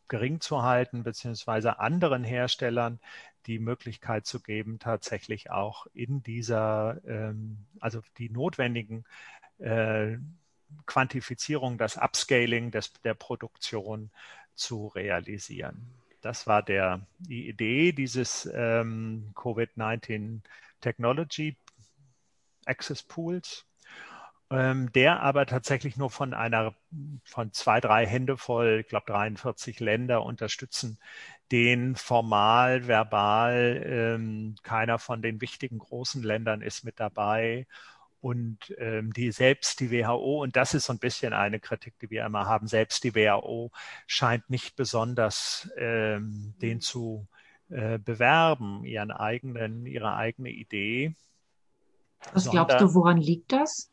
gering zu halten, beziehungsweise anderen Herstellern die Möglichkeit zu geben, tatsächlich auch in dieser, ähm, also die notwendigen äh, Quantifizierung, das Upscaling des, der Produktion zu realisieren. Das war der, die Idee dieses ähm, Covid-19 Technology Access Pools, ähm, der aber tatsächlich nur von einer, von zwei, drei Hände voll, ich glaube 43 Länder unterstützen, den formal, verbal, ähm, keiner von den wichtigen großen Ländern ist mit dabei und ähm, die selbst die WHO, und das ist so ein bisschen eine Kritik, die wir immer haben, selbst die WHO scheint nicht besonders ähm, den zu äh, bewerben, ihren eigenen, ihre eigene Idee. Was glaubst du, woran liegt das?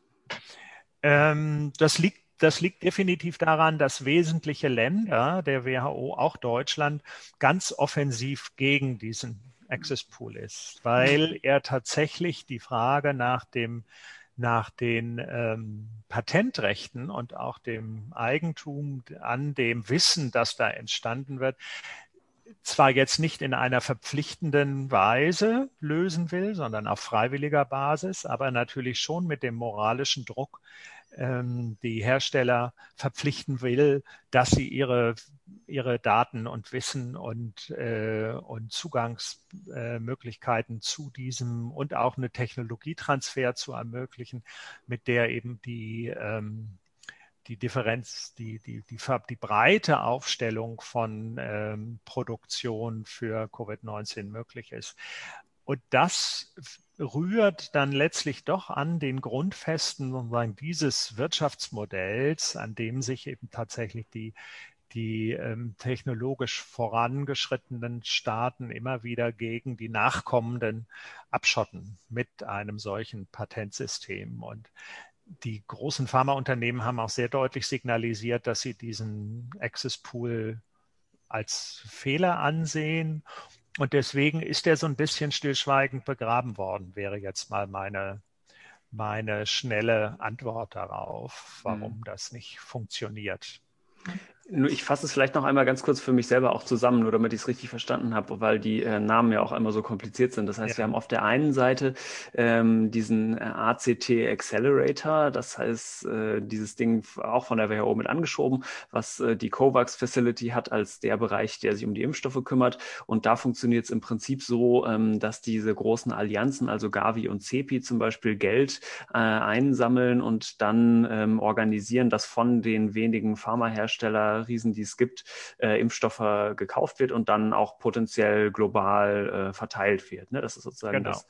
Ähm, das liegt das liegt definitiv daran, dass wesentliche Länder der WHO, auch Deutschland, ganz offensiv gegen diesen Access Pool ist, weil er tatsächlich die Frage nach dem nach den ähm, Patentrechten und auch dem Eigentum an dem Wissen, das da entstanden wird, zwar jetzt nicht in einer verpflichtenden Weise lösen will, sondern auf freiwilliger Basis, aber natürlich schon mit dem moralischen Druck, ähm, die Hersteller verpflichten will, dass sie ihre, ihre Daten und Wissen und, äh, und Zugangsmöglichkeiten äh, zu diesem und auch eine Technologietransfer zu ermöglichen, mit der eben die ähm, die Differenz, die, die, die, die breite Aufstellung von ähm, Produktion für Covid-19 möglich ist. Und das rührt dann letztlich doch an den Grundfesten dieses Wirtschaftsmodells, an dem sich eben tatsächlich die, die ähm, technologisch vorangeschrittenen Staaten immer wieder gegen die Nachkommenden abschotten mit einem solchen Patentsystem. Und die großen Pharmaunternehmen haben auch sehr deutlich signalisiert, dass sie diesen Access Pool als Fehler ansehen. Und deswegen ist er so ein bisschen stillschweigend begraben worden, wäre jetzt mal meine, meine schnelle Antwort darauf, warum mhm. das nicht funktioniert. Ich fasse es vielleicht noch einmal ganz kurz für mich selber auch zusammen, nur damit ich es richtig verstanden habe, weil die äh, Namen ja auch einmal so kompliziert sind. Das heißt, ja. wir haben auf der einen Seite ähm, diesen äh, ACT Accelerator, das heißt, äh, dieses Ding auch von der WHO mit angeschoben, was äh, die COVAX Facility hat als der Bereich, der sich um die Impfstoffe kümmert. Und da funktioniert es im Prinzip so, ähm, dass diese großen Allianzen, also Gavi und CEPI zum Beispiel, Geld äh, einsammeln und dann ähm, organisieren, dass von den wenigen Pharmaherstellern Riesen, die es gibt, äh, Impfstoffe gekauft wird und dann auch potenziell global äh, verteilt wird. Ne? Das ist sozusagen genau. das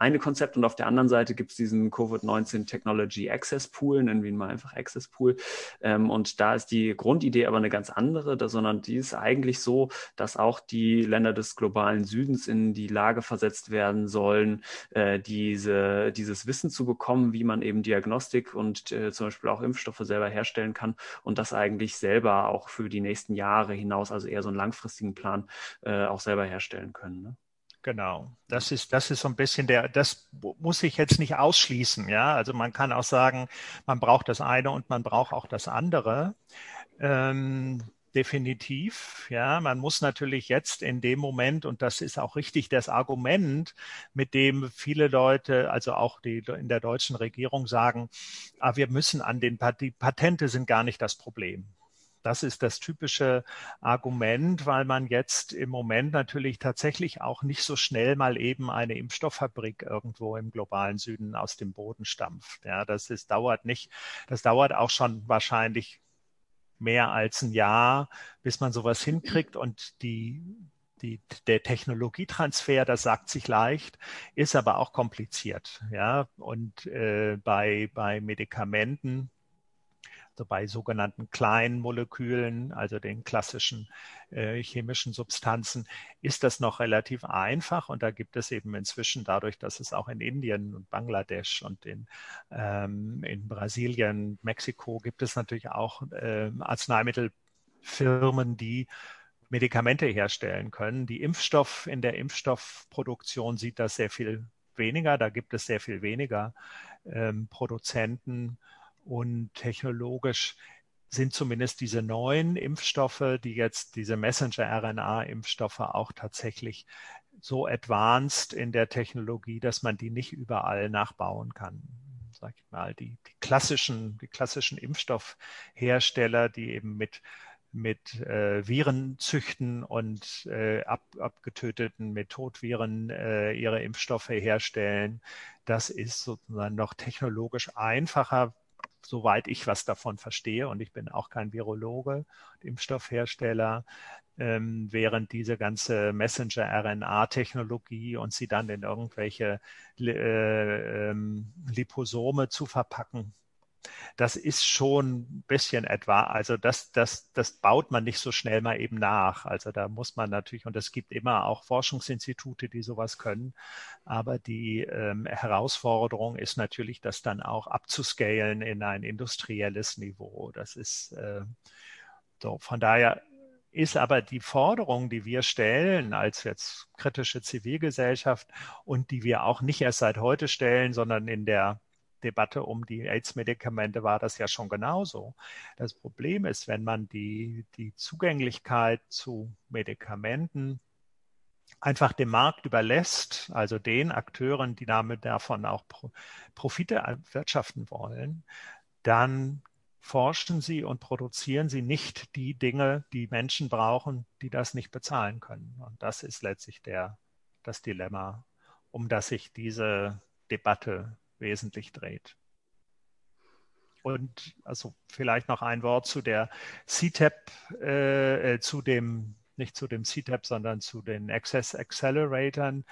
eine Konzept. Und auf der anderen Seite gibt es diesen Covid-19 Technology Access Pool, nennen wir ihn mal einfach Access Pool. Ähm, und da ist die Grundidee aber eine ganz andere, da, sondern die ist eigentlich so, dass auch die Länder des globalen Südens in die Lage versetzt werden sollen, äh, diese, dieses Wissen zu bekommen, wie man eben Diagnostik und äh, zum Beispiel auch Impfstoffe selber herstellen kann und das eigentlich selber auch für die nächsten Jahre hinaus, also eher so einen langfristigen Plan äh, auch selber herstellen können. Ne? Genau, das ist, das ist so ein bisschen der, das muss ich jetzt nicht ausschließen, ja. Also man kann auch sagen, man braucht das eine und man braucht auch das andere. Ähm, definitiv, ja. Man muss natürlich jetzt in dem Moment, und das ist auch richtig das Argument, mit dem viele Leute, also auch die in der deutschen Regierung sagen, ah, wir müssen an den, die Patente sind gar nicht das Problem. Das ist das typische Argument, weil man jetzt im Moment natürlich tatsächlich auch nicht so schnell mal eben eine Impfstofffabrik irgendwo im globalen Süden aus dem Boden stampft. Ja, das ist, dauert nicht, das dauert auch schon wahrscheinlich mehr als ein Jahr, bis man sowas hinkriegt und die die, der Technologietransfer, das sagt sich leicht, ist aber auch kompliziert. Ja, und äh, bei, bei Medikamenten also bei sogenannten kleinen Molekülen, also den klassischen äh, chemischen Substanzen, ist das noch relativ einfach. Und da gibt es eben inzwischen dadurch, dass es auch in Indien und Bangladesch und in, ähm, in Brasilien, Mexiko gibt es natürlich auch äh, Arzneimittelfirmen, die Medikamente herstellen können. Die Impfstoff in der Impfstoffproduktion sieht das sehr viel weniger. Da gibt es sehr viel weniger ähm, Produzenten und technologisch sind zumindest diese neuen Impfstoffe, die jetzt diese Messenger-RNA-Impfstoffe auch tatsächlich so advanced in der Technologie, dass man die nicht überall nachbauen kann. Sag ich mal, die, die klassischen, die klassischen Impfstoffhersteller, die eben mit mit äh, Viren züchten und äh, ab, abgetöteten mit Totviren äh, ihre Impfstoffe herstellen. Das ist sozusagen noch technologisch einfacher, soweit ich was davon verstehe, und ich bin auch kein Virologe, Impfstoffhersteller, ähm, während diese ganze Messenger-RNA-Technologie und sie dann in irgendwelche äh, ähm, Liposome zu verpacken, das ist schon ein bisschen etwa, also das, das, das baut man nicht so schnell mal eben nach. Also da muss man natürlich, und es gibt immer auch Forschungsinstitute, die sowas können, aber die ähm, Herausforderung ist natürlich, das dann auch abzuscalen in ein industrielles Niveau. Das ist äh, so, von daher ist aber die Forderung, die wir stellen als jetzt kritische Zivilgesellschaft und die wir auch nicht erst seit heute stellen, sondern in der Debatte um die AIDS-Medikamente war das ja schon genauso. Das Problem ist, wenn man die, die Zugänglichkeit zu Medikamenten einfach dem Markt überlässt, also den Akteuren, die damit davon auch Profite erwirtschaften wollen, dann forschen sie und produzieren sie nicht die Dinge, die Menschen brauchen, die das nicht bezahlen können. Und das ist letztlich der, das Dilemma, um das sich diese Debatte wesentlich dreht. Und also vielleicht noch ein Wort zu der CTAP, äh, äh zu dem, nicht zu dem CTAP, sondern zu den Access Acceleratoren.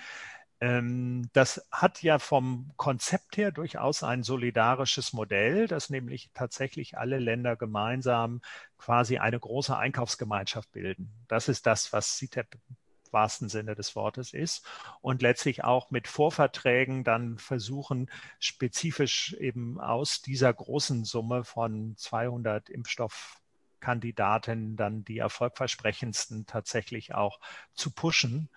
Ähm, das hat ja vom Konzept her durchaus ein solidarisches Modell, dass nämlich tatsächlich alle Länder gemeinsam quasi eine große Einkaufsgemeinschaft bilden. Das ist das, was CTAP wahrsten Sinne des Wortes ist und letztlich auch mit Vorverträgen dann versuchen, spezifisch eben aus dieser großen Summe von 200 Impfstoff Kandidatinnen dann die erfolgversprechendsten tatsächlich auch zu pushen.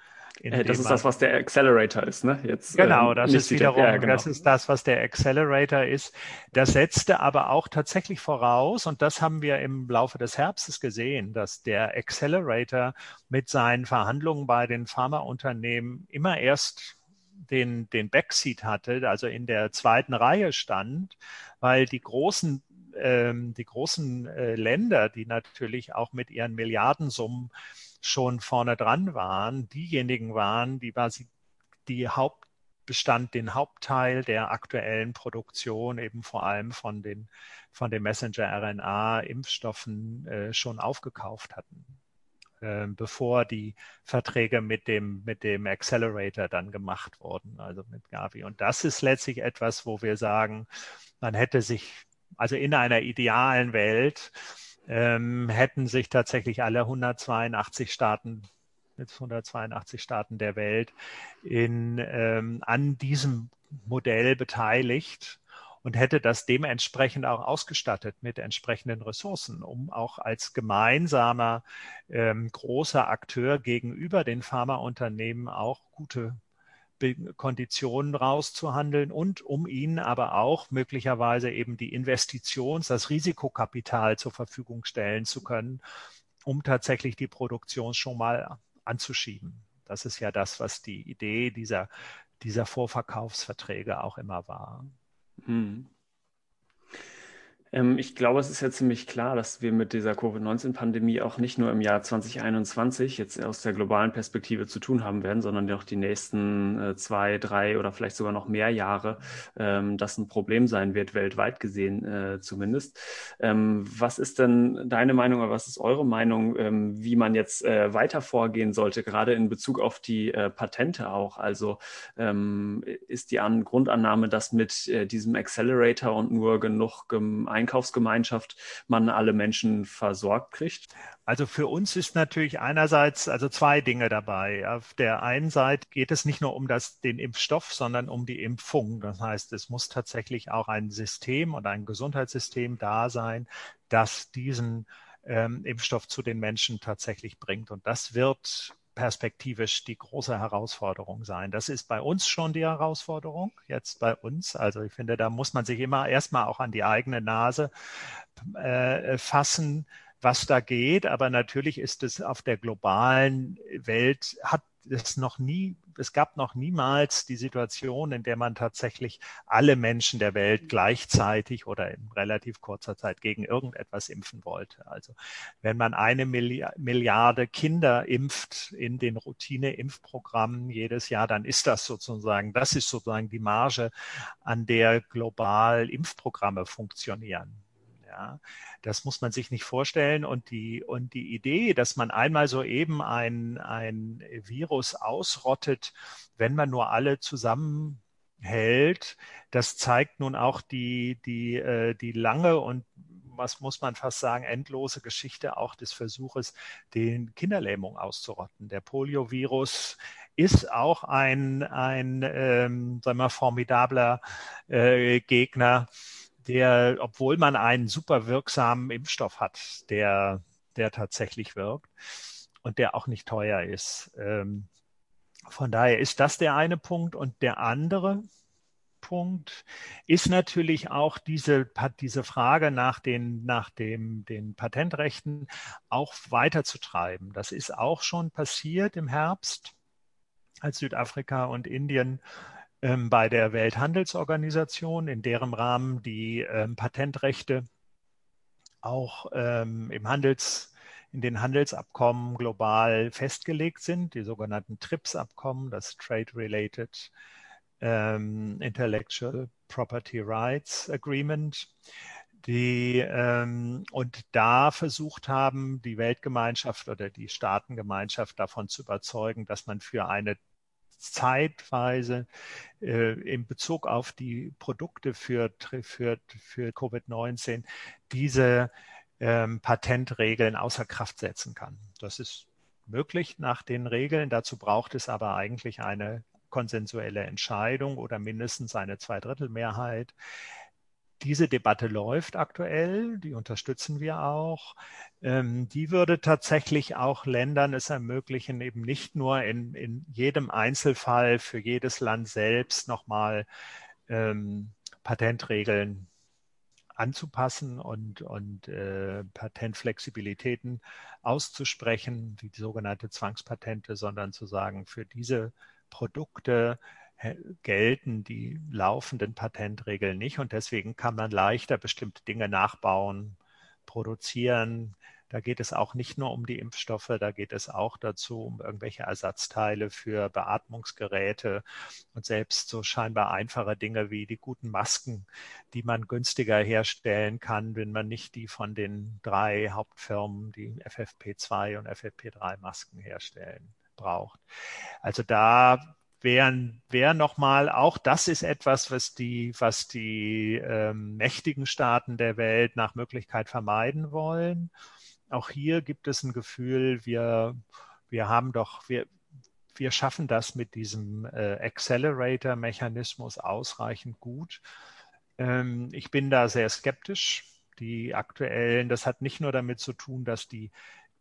Äh, das ist das, was der Accelerator ist, ne? Jetzt, genau, ähm, das ist wiederum, ja, genau. das ist das, was der Accelerator ist. Das setzte aber auch tatsächlich voraus, und das haben wir im Laufe des Herbstes gesehen, dass der Accelerator mit seinen Verhandlungen bei den Pharmaunternehmen immer erst den, den Backseat hatte, also in der zweiten Reihe stand, weil die großen ähm, die großen äh, Länder, die natürlich auch mit ihren Milliardensummen schon vorne dran waren, diejenigen waren, die quasi die Hauptbestand, den Hauptteil der aktuellen Produktion eben vor allem von den, von den Messenger-RNA-Impfstoffen äh, schon aufgekauft hatten äh, bevor die Verträge mit dem, mit dem Accelerator dann gemacht wurden, also mit Gavi. Und das ist letztlich etwas, wo wir sagen, man hätte sich, also in einer idealen Welt, ähm, hätten sich tatsächlich alle 182 Staaten jetzt 182 Staaten der Welt in, ähm, an diesem Modell beteiligt und hätte das dementsprechend auch ausgestattet mit entsprechenden Ressourcen, um auch als gemeinsamer ähm, großer Akteur gegenüber den Pharmaunternehmen auch gute Konditionen rauszuhandeln und um ihnen aber auch möglicherweise eben die Investitions-, das Risikokapital zur Verfügung stellen zu können, um tatsächlich die Produktion schon mal anzuschieben. Das ist ja das, was die Idee dieser, dieser Vorverkaufsverträge auch immer war. Hm. Ähm, ich glaube, es ist ja ziemlich klar, dass wir mit dieser Covid-19-Pandemie auch nicht nur im Jahr 2021 jetzt aus der globalen Perspektive zu tun haben werden, sondern auch die nächsten äh, zwei, drei oder vielleicht sogar noch mehr Jahre ähm, das ein Problem sein wird, weltweit gesehen äh, zumindest. Ähm, was ist denn deine Meinung oder was ist eure Meinung, ähm, wie man jetzt äh, weiter vorgehen sollte, gerade in Bezug auf die Patente auch? Also ähm, ist die An Grundannahme, dass mit diesem Accelerator und nur genug gem Einkaufsgemeinschaft man alle Menschen versorgt kriegt? Also für uns ist natürlich einerseits also zwei Dinge dabei. Auf der einen Seite geht es nicht nur um das, den Impfstoff, sondern um die Impfung. Das heißt, es muss tatsächlich auch ein System und ein Gesundheitssystem da sein, das diesen ähm, Impfstoff zu den Menschen tatsächlich bringt. Und das wird perspektivisch die große Herausforderung sein. Das ist bei uns schon die Herausforderung, jetzt bei uns. Also ich finde, da muss man sich immer erstmal auch an die eigene Nase äh, fassen, was da geht. Aber natürlich ist es auf der globalen Welt, hat es noch nie, es gab noch niemals die Situation, in der man tatsächlich alle Menschen der Welt gleichzeitig oder in relativ kurzer Zeit gegen irgendetwas impfen wollte. Also wenn man eine Milliarde Kinder impft in den Routine-Impfprogrammen jedes Jahr, dann ist das sozusagen, das ist sozusagen die Marge, an der global Impfprogramme funktionieren. Ja, das muss man sich nicht vorstellen. Und die, und die Idee, dass man einmal so eben ein, ein Virus ausrottet, wenn man nur alle zusammenhält, das zeigt nun auch die, die, äh, die lange und was muss man fast sagen, endlose Geschichte auch des Versuches, den Kinderlähmung auszurotten. Der Poliovirus ist auch ein, ein ähm, sagen wir, formidabler äh, Gegner der, obwohl man einen super wirksamen Impfstoff hat, der, der tatsächlich wirkt und der auch nicht teuer ist. Ähm, von daher ist das der eine Punkt. Und der andere Punkt ist natürlich auch diese, diese Frage nach den, nach dem, den Patentrechten auch weiterzutreiben. Das ist auch schon passiert im Herbst, als Südafrika und Indien bei der Welthandelsorganisation, in deren Rahmen die ähm, Patentrechte auch ähm, im Handels, in den Handelsabkommen global festgelegt sind, die sogenannten TRIPS-Abkommen, das Trade-Related ähm, Intellectual Property Rights Agreement, die ähm, und da versucht haben, die Weltgemeinschaft oder die Staatengemeinschaft davon zu überzeugen, dass man für eine zeitweise äh, in Bezug auf die Produkte für, für, für Covid-19 diese ähm, Patentregeln außer Kraft setzen kann. Das ist möglich nach den Regeln. Dazu braucht es aber eigentlich eine konsensuelle Entscheidung oder mindestens eine Zweidrittelmehrheit. Diese Debatte läuft aktuell, die unterstützen wir auch. Ähm, die würde tatsächlich auch Ländern es ermöglichen, eben nicht nur in, in jedem Einzelfall für jedes Land selbst nochmal ähm, Patentregeln anzupassen und, und äh, Patentflexibilitäten auszusprechen, wie die sogenannte Zwangspatente, sondern zu sagen, für diese Produkte gelten die laufenden Patentregeln nicht und deswegen kann man leichter bestimmte Dinge nachbauen, produzieren. Da geht es auch nicht nur um die Impfstoffe, da geht es auch dazu um irgendwelche Ersatzteile für Beatmungsgeräte und selbst so scheinbar einfache Dinge wie die guten Masken, die man günstiger herstellen kann, wenn man nicht die von den drei Hauptfirmen, die FFP2 und FFP3 Masken herstellen, braucht. Also da wären, wäre nochmal, auch das ist etwas, was die, was die ähm, mächtigen Staaten der Welt nach Möglichkeit vermeiden wollen. Auch hier gibt es ein Gefühl, wir, wir haben doch, wir, wir schaffen das mit diesem äh, Accelerator-Mechanismus ausreichend gut. Ähm, ich bin da sehr skeptisch. Die aktuellen, das hat nicht nur damit zu tun, dass die,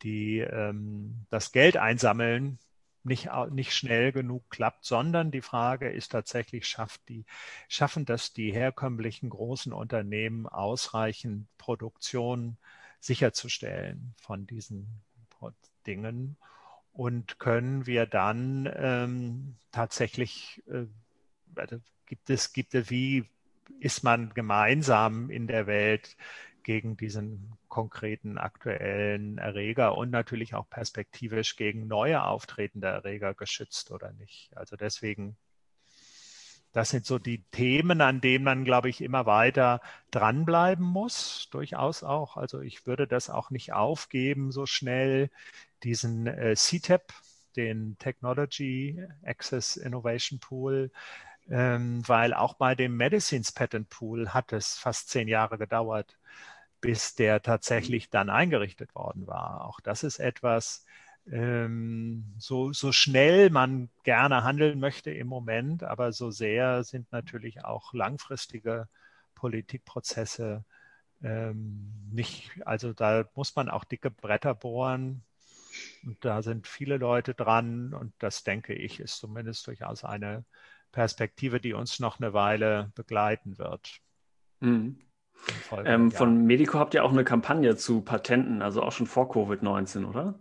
die ähm, das Geld einsammeln nicht, nicht schnell genug klappt, sondern die Frage ist tatsächlich, schafft die, schaffen das die herkömmlichen großen Unternehmen ausreichend Produktion sicherzustellen von diesen Dingen? Und können wir dann ähm, tatsächlich, äh, also gibt es, gibt es, wie ist man gemeinsam in der Welt gegen diesen konkreten aktuellen Erreger und natürlich auch perspektivisch gegen neue auftretende Erreger geschützt oder nicht. Also deswegen, das sind so die Themen, an denen man, glaube ich, immer weiter dranbleiben muss, durchaus auch. Also ich würde das auch nicht aufgeben so schnell, diesen äh, CTEP, den Technology Access Innovation Pool, ähm, weil auch bei dem Medicines Patent Pool hat es fast zehn Jahre gedauert, bis der tatsächlich dann eingerichtet worden war. Auch das ist etwas, ähm, so, so schnell man gerne handeln möchte im Moment, aber so sehr sind natürlich auch langfristige Politikprozesse ähm, nicht, also da muss man auch dicke Bretter bohren. Und da sind viele Leute dran und das denke ich ist zumindest durchaus eine Perspektive, die uns noch eine Weile begleiten wird. Mhm. Ähm, von Medico habt ihr auch eine Kampagne zu Patenten, also auch schon vor Covid-19, oder?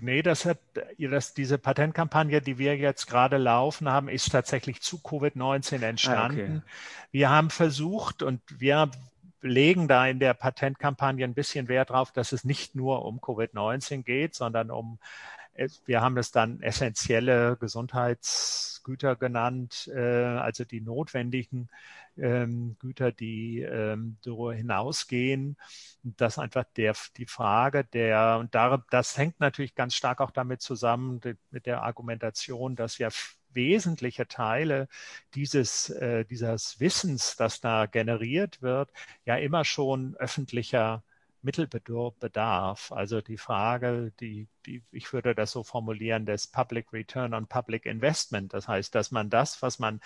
Nee, das hat das, diese Patentkampagne, die wir jetzt gerade laufen haben, ist tatsächlich zu Covid-19 entstanden. Ah, okay. Wir haben versucht und wir legen da in der Patentkampagne ein bisschen Wert drauf, dass es nicht nur um Covid-19 geht, sondern um wir haben es dann essentielle Gesundheitsgüter genannt, äh, also die notwendigen ähm, Güter, die ähm, darüber hinausgehen. Das einfach der, die Frage der, und da, das hängt natürlich ganz stark auch damit zusammen, mit der Argumentation, dass ja wesentliche Teile dieses, äh, dieses Wissens, das da generiert wird, ja immer schon öffentlicher Mittelbedarf. Also die Frage, die, die, ich würde das so formulieren, des Public Return on Public Investment. Das heißt, dass man das, was man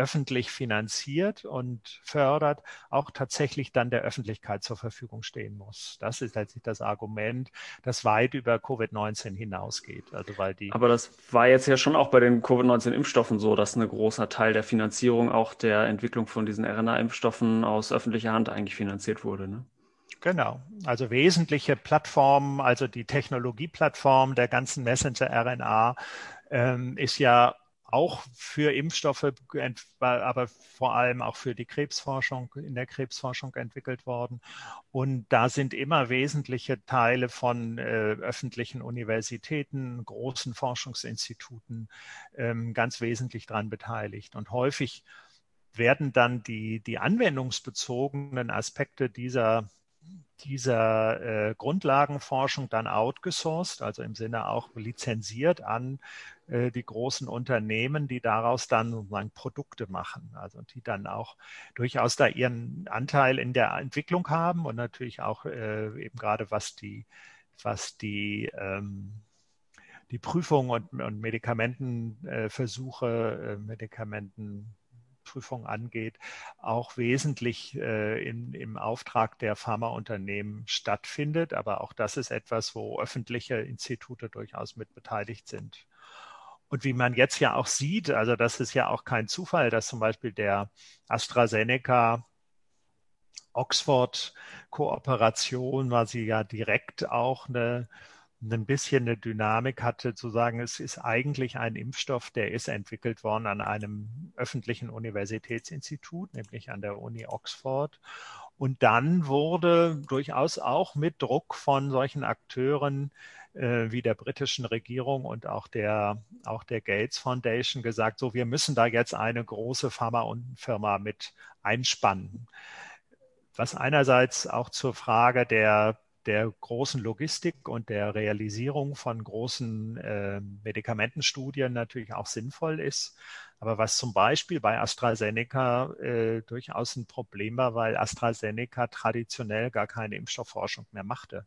öffentlich finanziert und fördert, auch tatsächlich dann der Öffentlichkeit zur Verfügung stehen muss. Das ist letztlich das Argument, das weit über Covid-19 hinausgeht. Also weil die Aber das war jetzt ja schon auch bei den Covid-19-Impfstoffen so, dass ein großer Teil der Finanzierung auch der Entwicklung von diesen RNA-Impfstoffen aus öffentlicher Hand eigentlich finanziert wurde. Ne? Genau. Also wesentliche Plattformen, also die Technologieplattform der ganzen Messenger-RNA ähm, ist ja auch für Impfstoffe, aber vor allem auch für die Krebsforschung, in der Krebsforschung entwickelt worden. Und da sind immer wesentliche Teile von äh, öffentlichen Universitäten, großen Forschungsinstituten ähm, ganz wesentlich dran beteiligt. Und häufig werden dann die, die anwendungsbezogenen Aspekte dieser dieser äh, Grundlagenforschung dann outgesourced, also im Sinne auch lizenziert an äh, die großen Unternehmen, die daraus dann sozusagen Produkte machen, also die dann auch durchaus da ihren Anteil in der Entwicklung haben und natürlich auch äh, eben gerade was die, was die ähm, die Prüfung und, und Medikamentenversuche, äh, Medikamenten Prüfung angeht, auch wesentlich äh, in, im Auftrag der Pharmaunternehmen stattfindet. Aber auch das ist etwas, wo öffentliche Institute durchaus mit beteiligt sind. Und wie man jetzt ja auch sieht, also das ist ja auch kein Zufall, dass zum Beispiel der AstraZeneca Oxford-Kooperation, weil sie ja direkt auch eine ein bisschen eine Dynamik hatte, zu sagen, es ist eigentlich ein Impfstoff, der ist entwickelt worden an einem öffentlichen Universitätsinstitut, nämlich an der Uni Oxford. Und dann wurde durchaus auch mit Druck von solchen Akteuren äh, wie der britischen Regierung und auch der, auch der Gates Foundation gesagt, so, wir müssen da jetzt eine große Pharmafirma mit einspannen. Was einerseits auch zur Frage der der großen Logistik und der Realisierung von großen äh, Medikamentenstudien natürlich auch sinnvoll ist. Aber was zum Beispiel bei AstraZeneca äh, durchaus ein Problem war, weil AstraZeneca traditionell gar keine Impfstoffforschung mehr machte.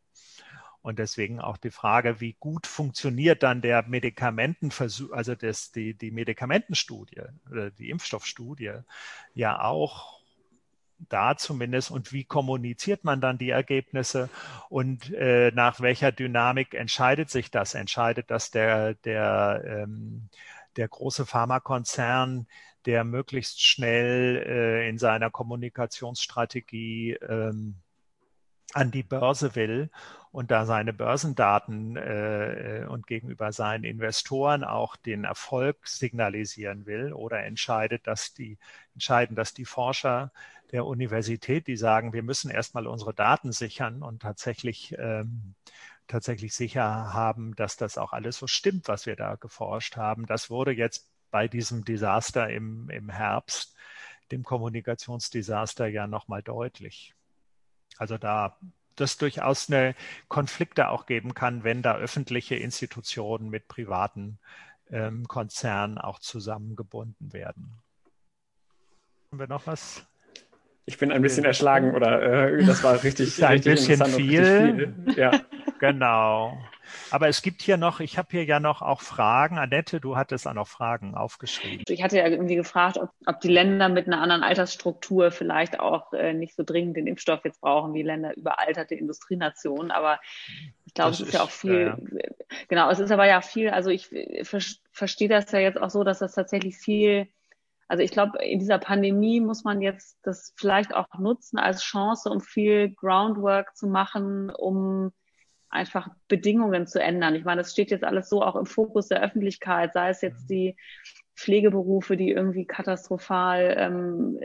Und deswegen auch die Frage, wie gut funktioniert dann der Medikamentenversuch, also das, die, die Medikamentenstudie oder die Impfstoffstudie ja auch da zumindest und wie kommuniziert man dann die Ergebnisse und äh, nach welcher Dynamik entscheidet sich das? Entscheidet das der, der, ähm, der große Pharmakonzern, der möglichst schnell äh, in seiner Kommunikationsstrategie ähm, an die Börse will und da seine Börsendaten äh, und gegenüber seinen Investoren auch den Erfolg signalisieren will oder entscheidet, dass die entscheiden, dass die Forscher der Universität, die sagen, wir müssen erstmal unsere Daten sichern und tatsächlich ähm, tatsächlich sicher haben, dass das auch alles so stimmt, was wir da geforscht haben. Das wurde jetzt bei diesem Desaster im, im Herbst, dem Kommunikationsdesaster ja nochmal deutlich. Also da das durchaus eine Konflikte auch geben kann, wenn da öffentliche Institutionen mit privaten ähm, Konzernen auch zusammengebunden werden. Haben wir noch was? Ich bin ein bisschen erschlagen oder äh, das war richtig, (laughs) ein richtig bisschen viel. viel. Ja, (laughs) genau. Aber es gibt hier noch, ich habe hier ja noch auch Fragen. Annette, du hattest auch noch Fragen aufgeschrieben. Ich hatte ja irgendwie gefragt, ob, ob die Länder mit einer anderen Altersstruktur vielleicht auch äh, nicht so dringend den Impfstoff jetzt brauchen wie Länder überalterte Industrienationen. Aber ich glaube, es ist, ist, ja auch viel, ja. genau, es ist aber ja viel, also ich verstehe das ja jetzt auch so, dass das tatsächlich viel also ich glaube, in dieser Pandemie muss man jetzt das vielleicht auch nutzen als Chance, um viel Groundwork zu machen, um einfach Bedingungen zu ändern. Ich meine, das steht jetzt alles so auch im Fokus der Öffentlichkeit, sei es jetzt die Pflegeberufe, die irgendwie katastrophal ähm,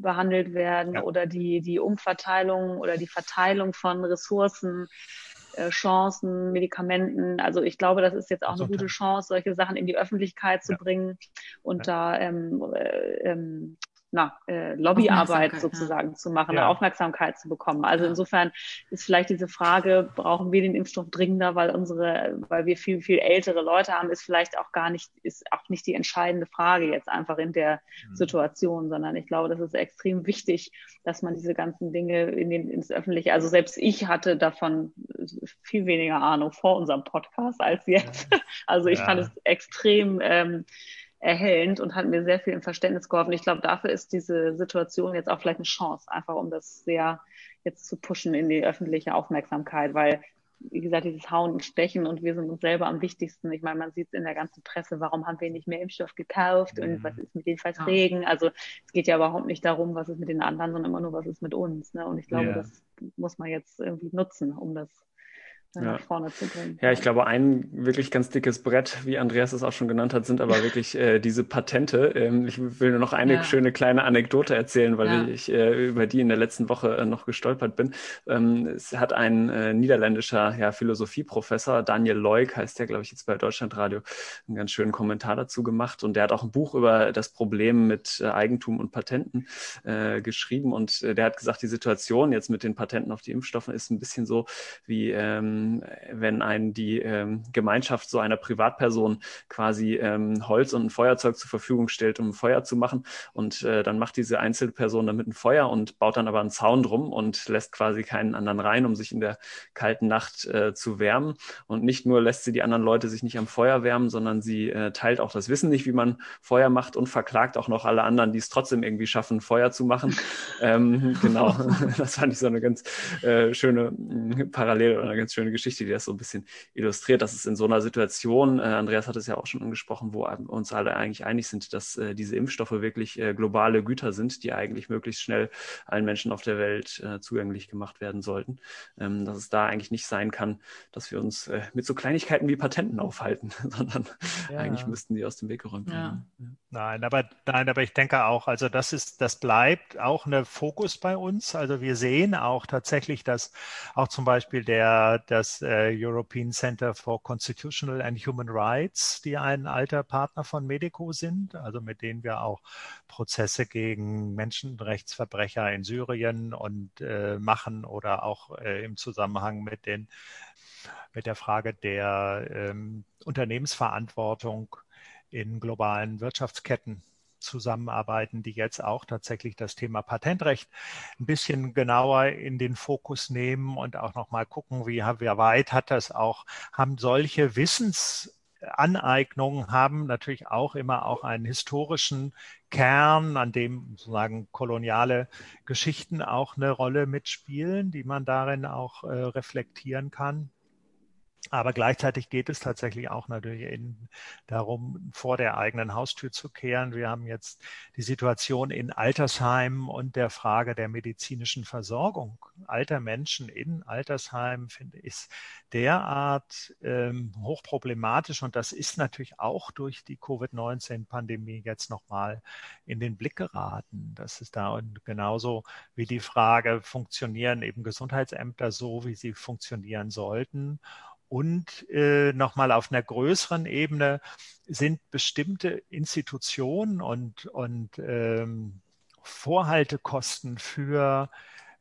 behandelt werden ja. oder die, die Umverteilung oder die Verteilung von Ressourcen äh, Chancen, Medikamenten. Also ich glaube, das ist jetzt auch eine gute Chance, solche Sachen in die Öffentlichkeit zu ja. bringen und ja. da ähm, äh, ähm, na, äh, Lobbyarbeit sozusagen ja. zu machen, ja. Aufmerksamkeit zu bekommen. Also ja. insofern ist vielleicht diese Frage, brauchen wir den Impfstoff dringender, weil unsere, weil wir viel, viel ältere Leute haben, ist vielleicht auch gar nicht, ist auch nicht die entscheidende Frage jetzt einfach in der mhm. Situation, sondern ich glaube, das ist extrem wichtig, dass man diese ganzen Dinge in den, ins Öffentliche, also selbst ich hatte davon viel weniger Ahnung vor unserem Podcast als jetzt. (laughs) Also ich fand es extrem ähm, erhellend und hat mir sehr viel im Verständnis geholfen. Ich glaube, dafür ist diese Situation jetzt auch vielleicht eine Chance, einfach um das sehr jetzt zu pushen in die öffentliche Aufmerksamkeit, weil wie gesagt, dieses Hauen und Stechen und wir sind uns selber am wichtigsten. Ich meine, man sieht es in der ganzen Presse, warum haben wir nicht mehr Impfstoff gekauft mhm. und was ist mit den Verträgen? Ja. Also es geht ja überhaupt nicht darum, was ist mit den anderen, sondern immer nur, was ist mit uns. Ne? Und ich glaube, ja. das muss man jetzt irgendwie nutzen, um das ja. nach vorne zu bringen. Ja, ich glaube, ein wirklich ganz dickes Brett, wie Andreas es auch schon genannt hat, sind aber (laughs) wirklich äh, diese Patente. Ähm, ich will nur noch eine ja. schöne kleine Anekdote erzählen, weil ja. ich äh, über die in der letzten Woche äh, noch gestolpert bin. Ähm, es hat ein äh, niederländischer ja, Philosophieprofessor, Daniel Leuk heißt der, glaube ich, jetzt bei Deutschlandradio, einen ganz schönen Kommentar dazu gemacht. Und der hat auch ein Buch über das Problem mit äh, Eigentum und Patenten äh, geschrieben. Und der hat gesagt, die Situation jetzt mit den Patenten auf die Impfstoffe ist ein bisschen so wie ähm, ähm, wenn ein die ähm, Gemeinschaft so einer Privatperson quasi ähm, Holz und ein Feuerzeug zur Verfügung stellt, um ein Feuer zu machen. Und äh, dann macht diese Einzelperson damit ein Feuer und baut dann aber einen Zaun drum und lässt quasi keinen anderen rein, um sich in der kalten Nacht äh, zu wärmen. Und nicht nur lässt sie die anderen Leute sich nicht am Feuer wärmen, sondern sie äh, teilt auch das Wissen nicht, wie man Feuer macht und verklagt auch noch alle anderen, die es trotzdem irgendwie schaffen, Feuer zu machen. (laughs) ähm, genau, (laughs) das fand ich so eine ganz äh, schöne Parallele oder eine ganz schöne Geschichte, die das so ein bisschen illustriert, dass es in so einer Situation, äh, Andreas hat es ja auch schon angesprochen, wo uns alle eigentlich einig sind, dass äh, diese Impfstoffe wirklich äh, globale Güter sind, die eigentlich möglichst schnell allen Menschen auf der Welt äh, zugänglich gemacht werden sollten. Ähm, dass es da eigentlich nicht sein kann, dass wir uns äh, mit so Kleinigkeiten wie Patenten aufhalten, (laughs) sondern ja. eigentlich müssten die aus dem Weg geräumt werden. Ja. Nein, aber nein, aber ich denke auch, also das ist, das bleibt auch ein Fokus bei uns. Also wir sehen auch tatsächlich, dass auch zum Beispiel der das äh, European Center for Constitutional and Human Rights, die ein alter Partner von Medico sind, also mit denen wir auch Prozesse gegen Menschenrechtsverbrecher in Syrien und äh, machen oder auch äh, im Zusammenhang mit den mit der Frage der ähm, Unternehmensverantwortung in globalen Wirtschaftsketten zusammenarbeiten, die jetzt auch tatsächlich das Thema Patentrecht ein bisschen genauer in den Fokus nehmen und auch nochmal gucken, wie, wie weit hat das auch, haben solche Wissensaneignungen haben natürlich auch immer auch einen historischen Kern, an dem sozusagen koloniale Geschichten auch eine Rolle mitspielen, die man darin auch äh, reflektieren kann. Aber gleichzeitig geht es tatsächlich auch natürlich in, darum, vor der eigenen Haustür zu kehren. Wir haben jetzt die Situation in Altersheimen und der Frage der medizinischen Versorgung alter Menschen in Altersheimen, finde ich, derart ähm, hochproblematisch. Und das ist natürlich auch durch die Covid-19-Pandemie jetzt nochmal in den Blick geraten. Das ist da und genauso wie die Frage, funktionieren eben Gesundheitsämter so, wie sie funktionieren sollten? Und äh, nochmal auf einer größeren Ebene sind bestimmte Institutionen und, und ähm, Vorhaltekosten für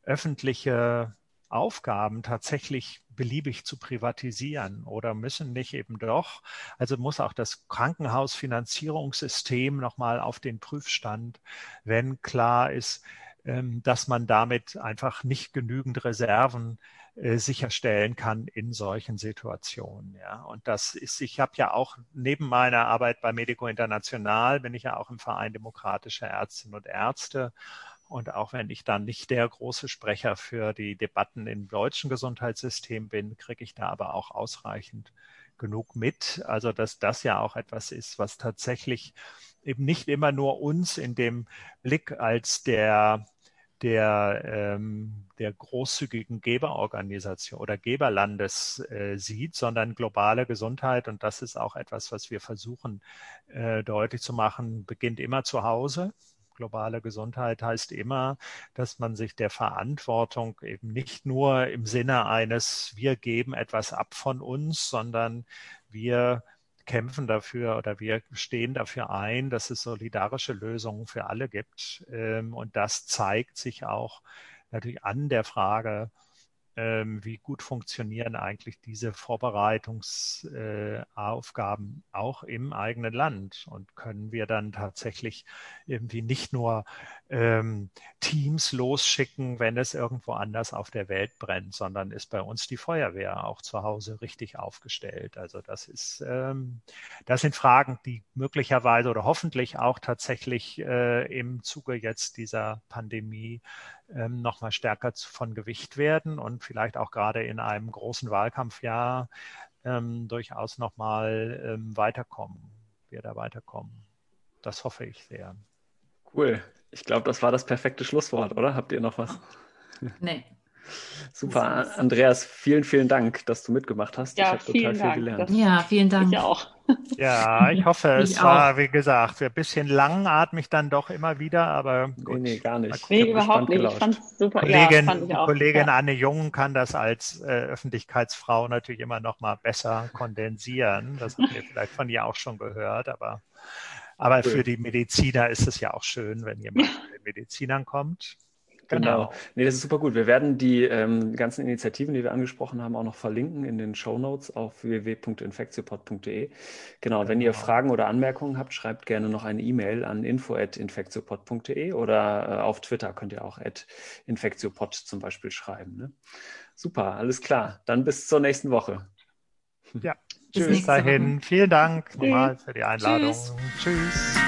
öffentliche Aufgaben tatsächlich beliebig zu privatisieren oder müssen nicht eben doch. Also muss auch das Krankenhausfinanzierungssystem nochmal auf den Prüfstand, wenn klar ist, dass man damit einfach nicht genügend Reserven äh, sicherstellen kann in solchen Situationen. Ja. Und das ist, ich habe ja auch neben meiner Arbeit bei Medico International bin ich ja auch im Verein demokratischer Ärztinnen und Ärzte. Und auch wenn ich dann nicht der große Sprecher für die Debatten im deutschen Gesundheitssystem bin, kriege ich da aber auch ausreichend genug mit. Also dass das ja auch etwas ist, was tatsächlich eben nicht immer nur uns in dem Blick als der der, ähm, der großzügigen Geberorganisation oder Geberlandes äh, sieht, sondern globale Gesundheit. Und das ist auch etwas, was wir versuchen äh, deutlich zu machen, beginnt immer zu Hause. Globale Gesundheit heißt immer, dass man sich der Verantwortung eben nicht nur im Sinne eines, wir geben etwas ab von uns, sondern wir kämpfen dafür oder wir stehen dafür ein, dass es solidarische Lösungen für alle gibt. Ähm, und das zeigt sich auch natürlich an der Frage, wie gut funktionieren eigentlich diese Vorbereitungsaufgaben äh, auch im eigenen Land und können wir dann tatsächlich irgendwie nicht nur ähm, Teams losschicken, wenn es irgendwo anders auf der Welt brennt, sondern ist bei uns die Feuerwehr auch zu Hause richtig aufgestellt. Also das ist, ähm, das sind Fragen, die möglicherweise oder hoffentlich auch tatsächlich äh, im Zuge jetzt dieser Pandemie ähm, nochmal stärker von Gewicht werden und vielleicht auch gerade in einem großen Wahlkampfjahr ähm, durchaus nochmal ähm, weiterkommen, wir da weiterkommen. Das hoffe ich sehr. Cool. Ich glaube, das war das perfekte Schlusswort, oder? Habt ihr noch was? Nee. Super, Andreas, vielen, vielen Dank, dass du mitgemacht hast. Ja, ich habe total viel Dank. gelernt. Ja, vielen Dank. Ich auch. (laughs) Ja, ich hoffe, es ich war, wie gesagt, ein bisschen langatmig dann doch immer wieder, aber gut. Nee, nee gar nicht. Nee, überhaupt nicht. Ich fand es super. Kollegin, ja, fand Kollegin ja. Anne Jung kann das als äh, Öffentlichkeitsfrau natürlich immer noch mal besser kondensieren. Das habt ihr vielleicht von ihr auch schon gehört, aber, aber cool. für die Mediziner ist es ja auch schön, wenn jemand (laughs) mit den Medizinern kommt. Genau. genau. Nee, das ist super gut. Wir werden die ähm, ganzen Initiativen, die wir angesprochen haben, auch noch verlinken in den Show Notes auf www.infektiopod.de. Genau, wenn ihr genau. Fragen oder Anmerkungen habt, schreibt gerne noch eine E-Mail an info.infektiopod.de oder äh, auf Twitter könnt ihr auch at infektiopod zum Beispiel schreiben. Ne? Super, alles klar. Dann bis zur nächsten Woche. Ja, bis dahin. Vielen Dank nochmal für die Einladung. Tschüss. Tschüss.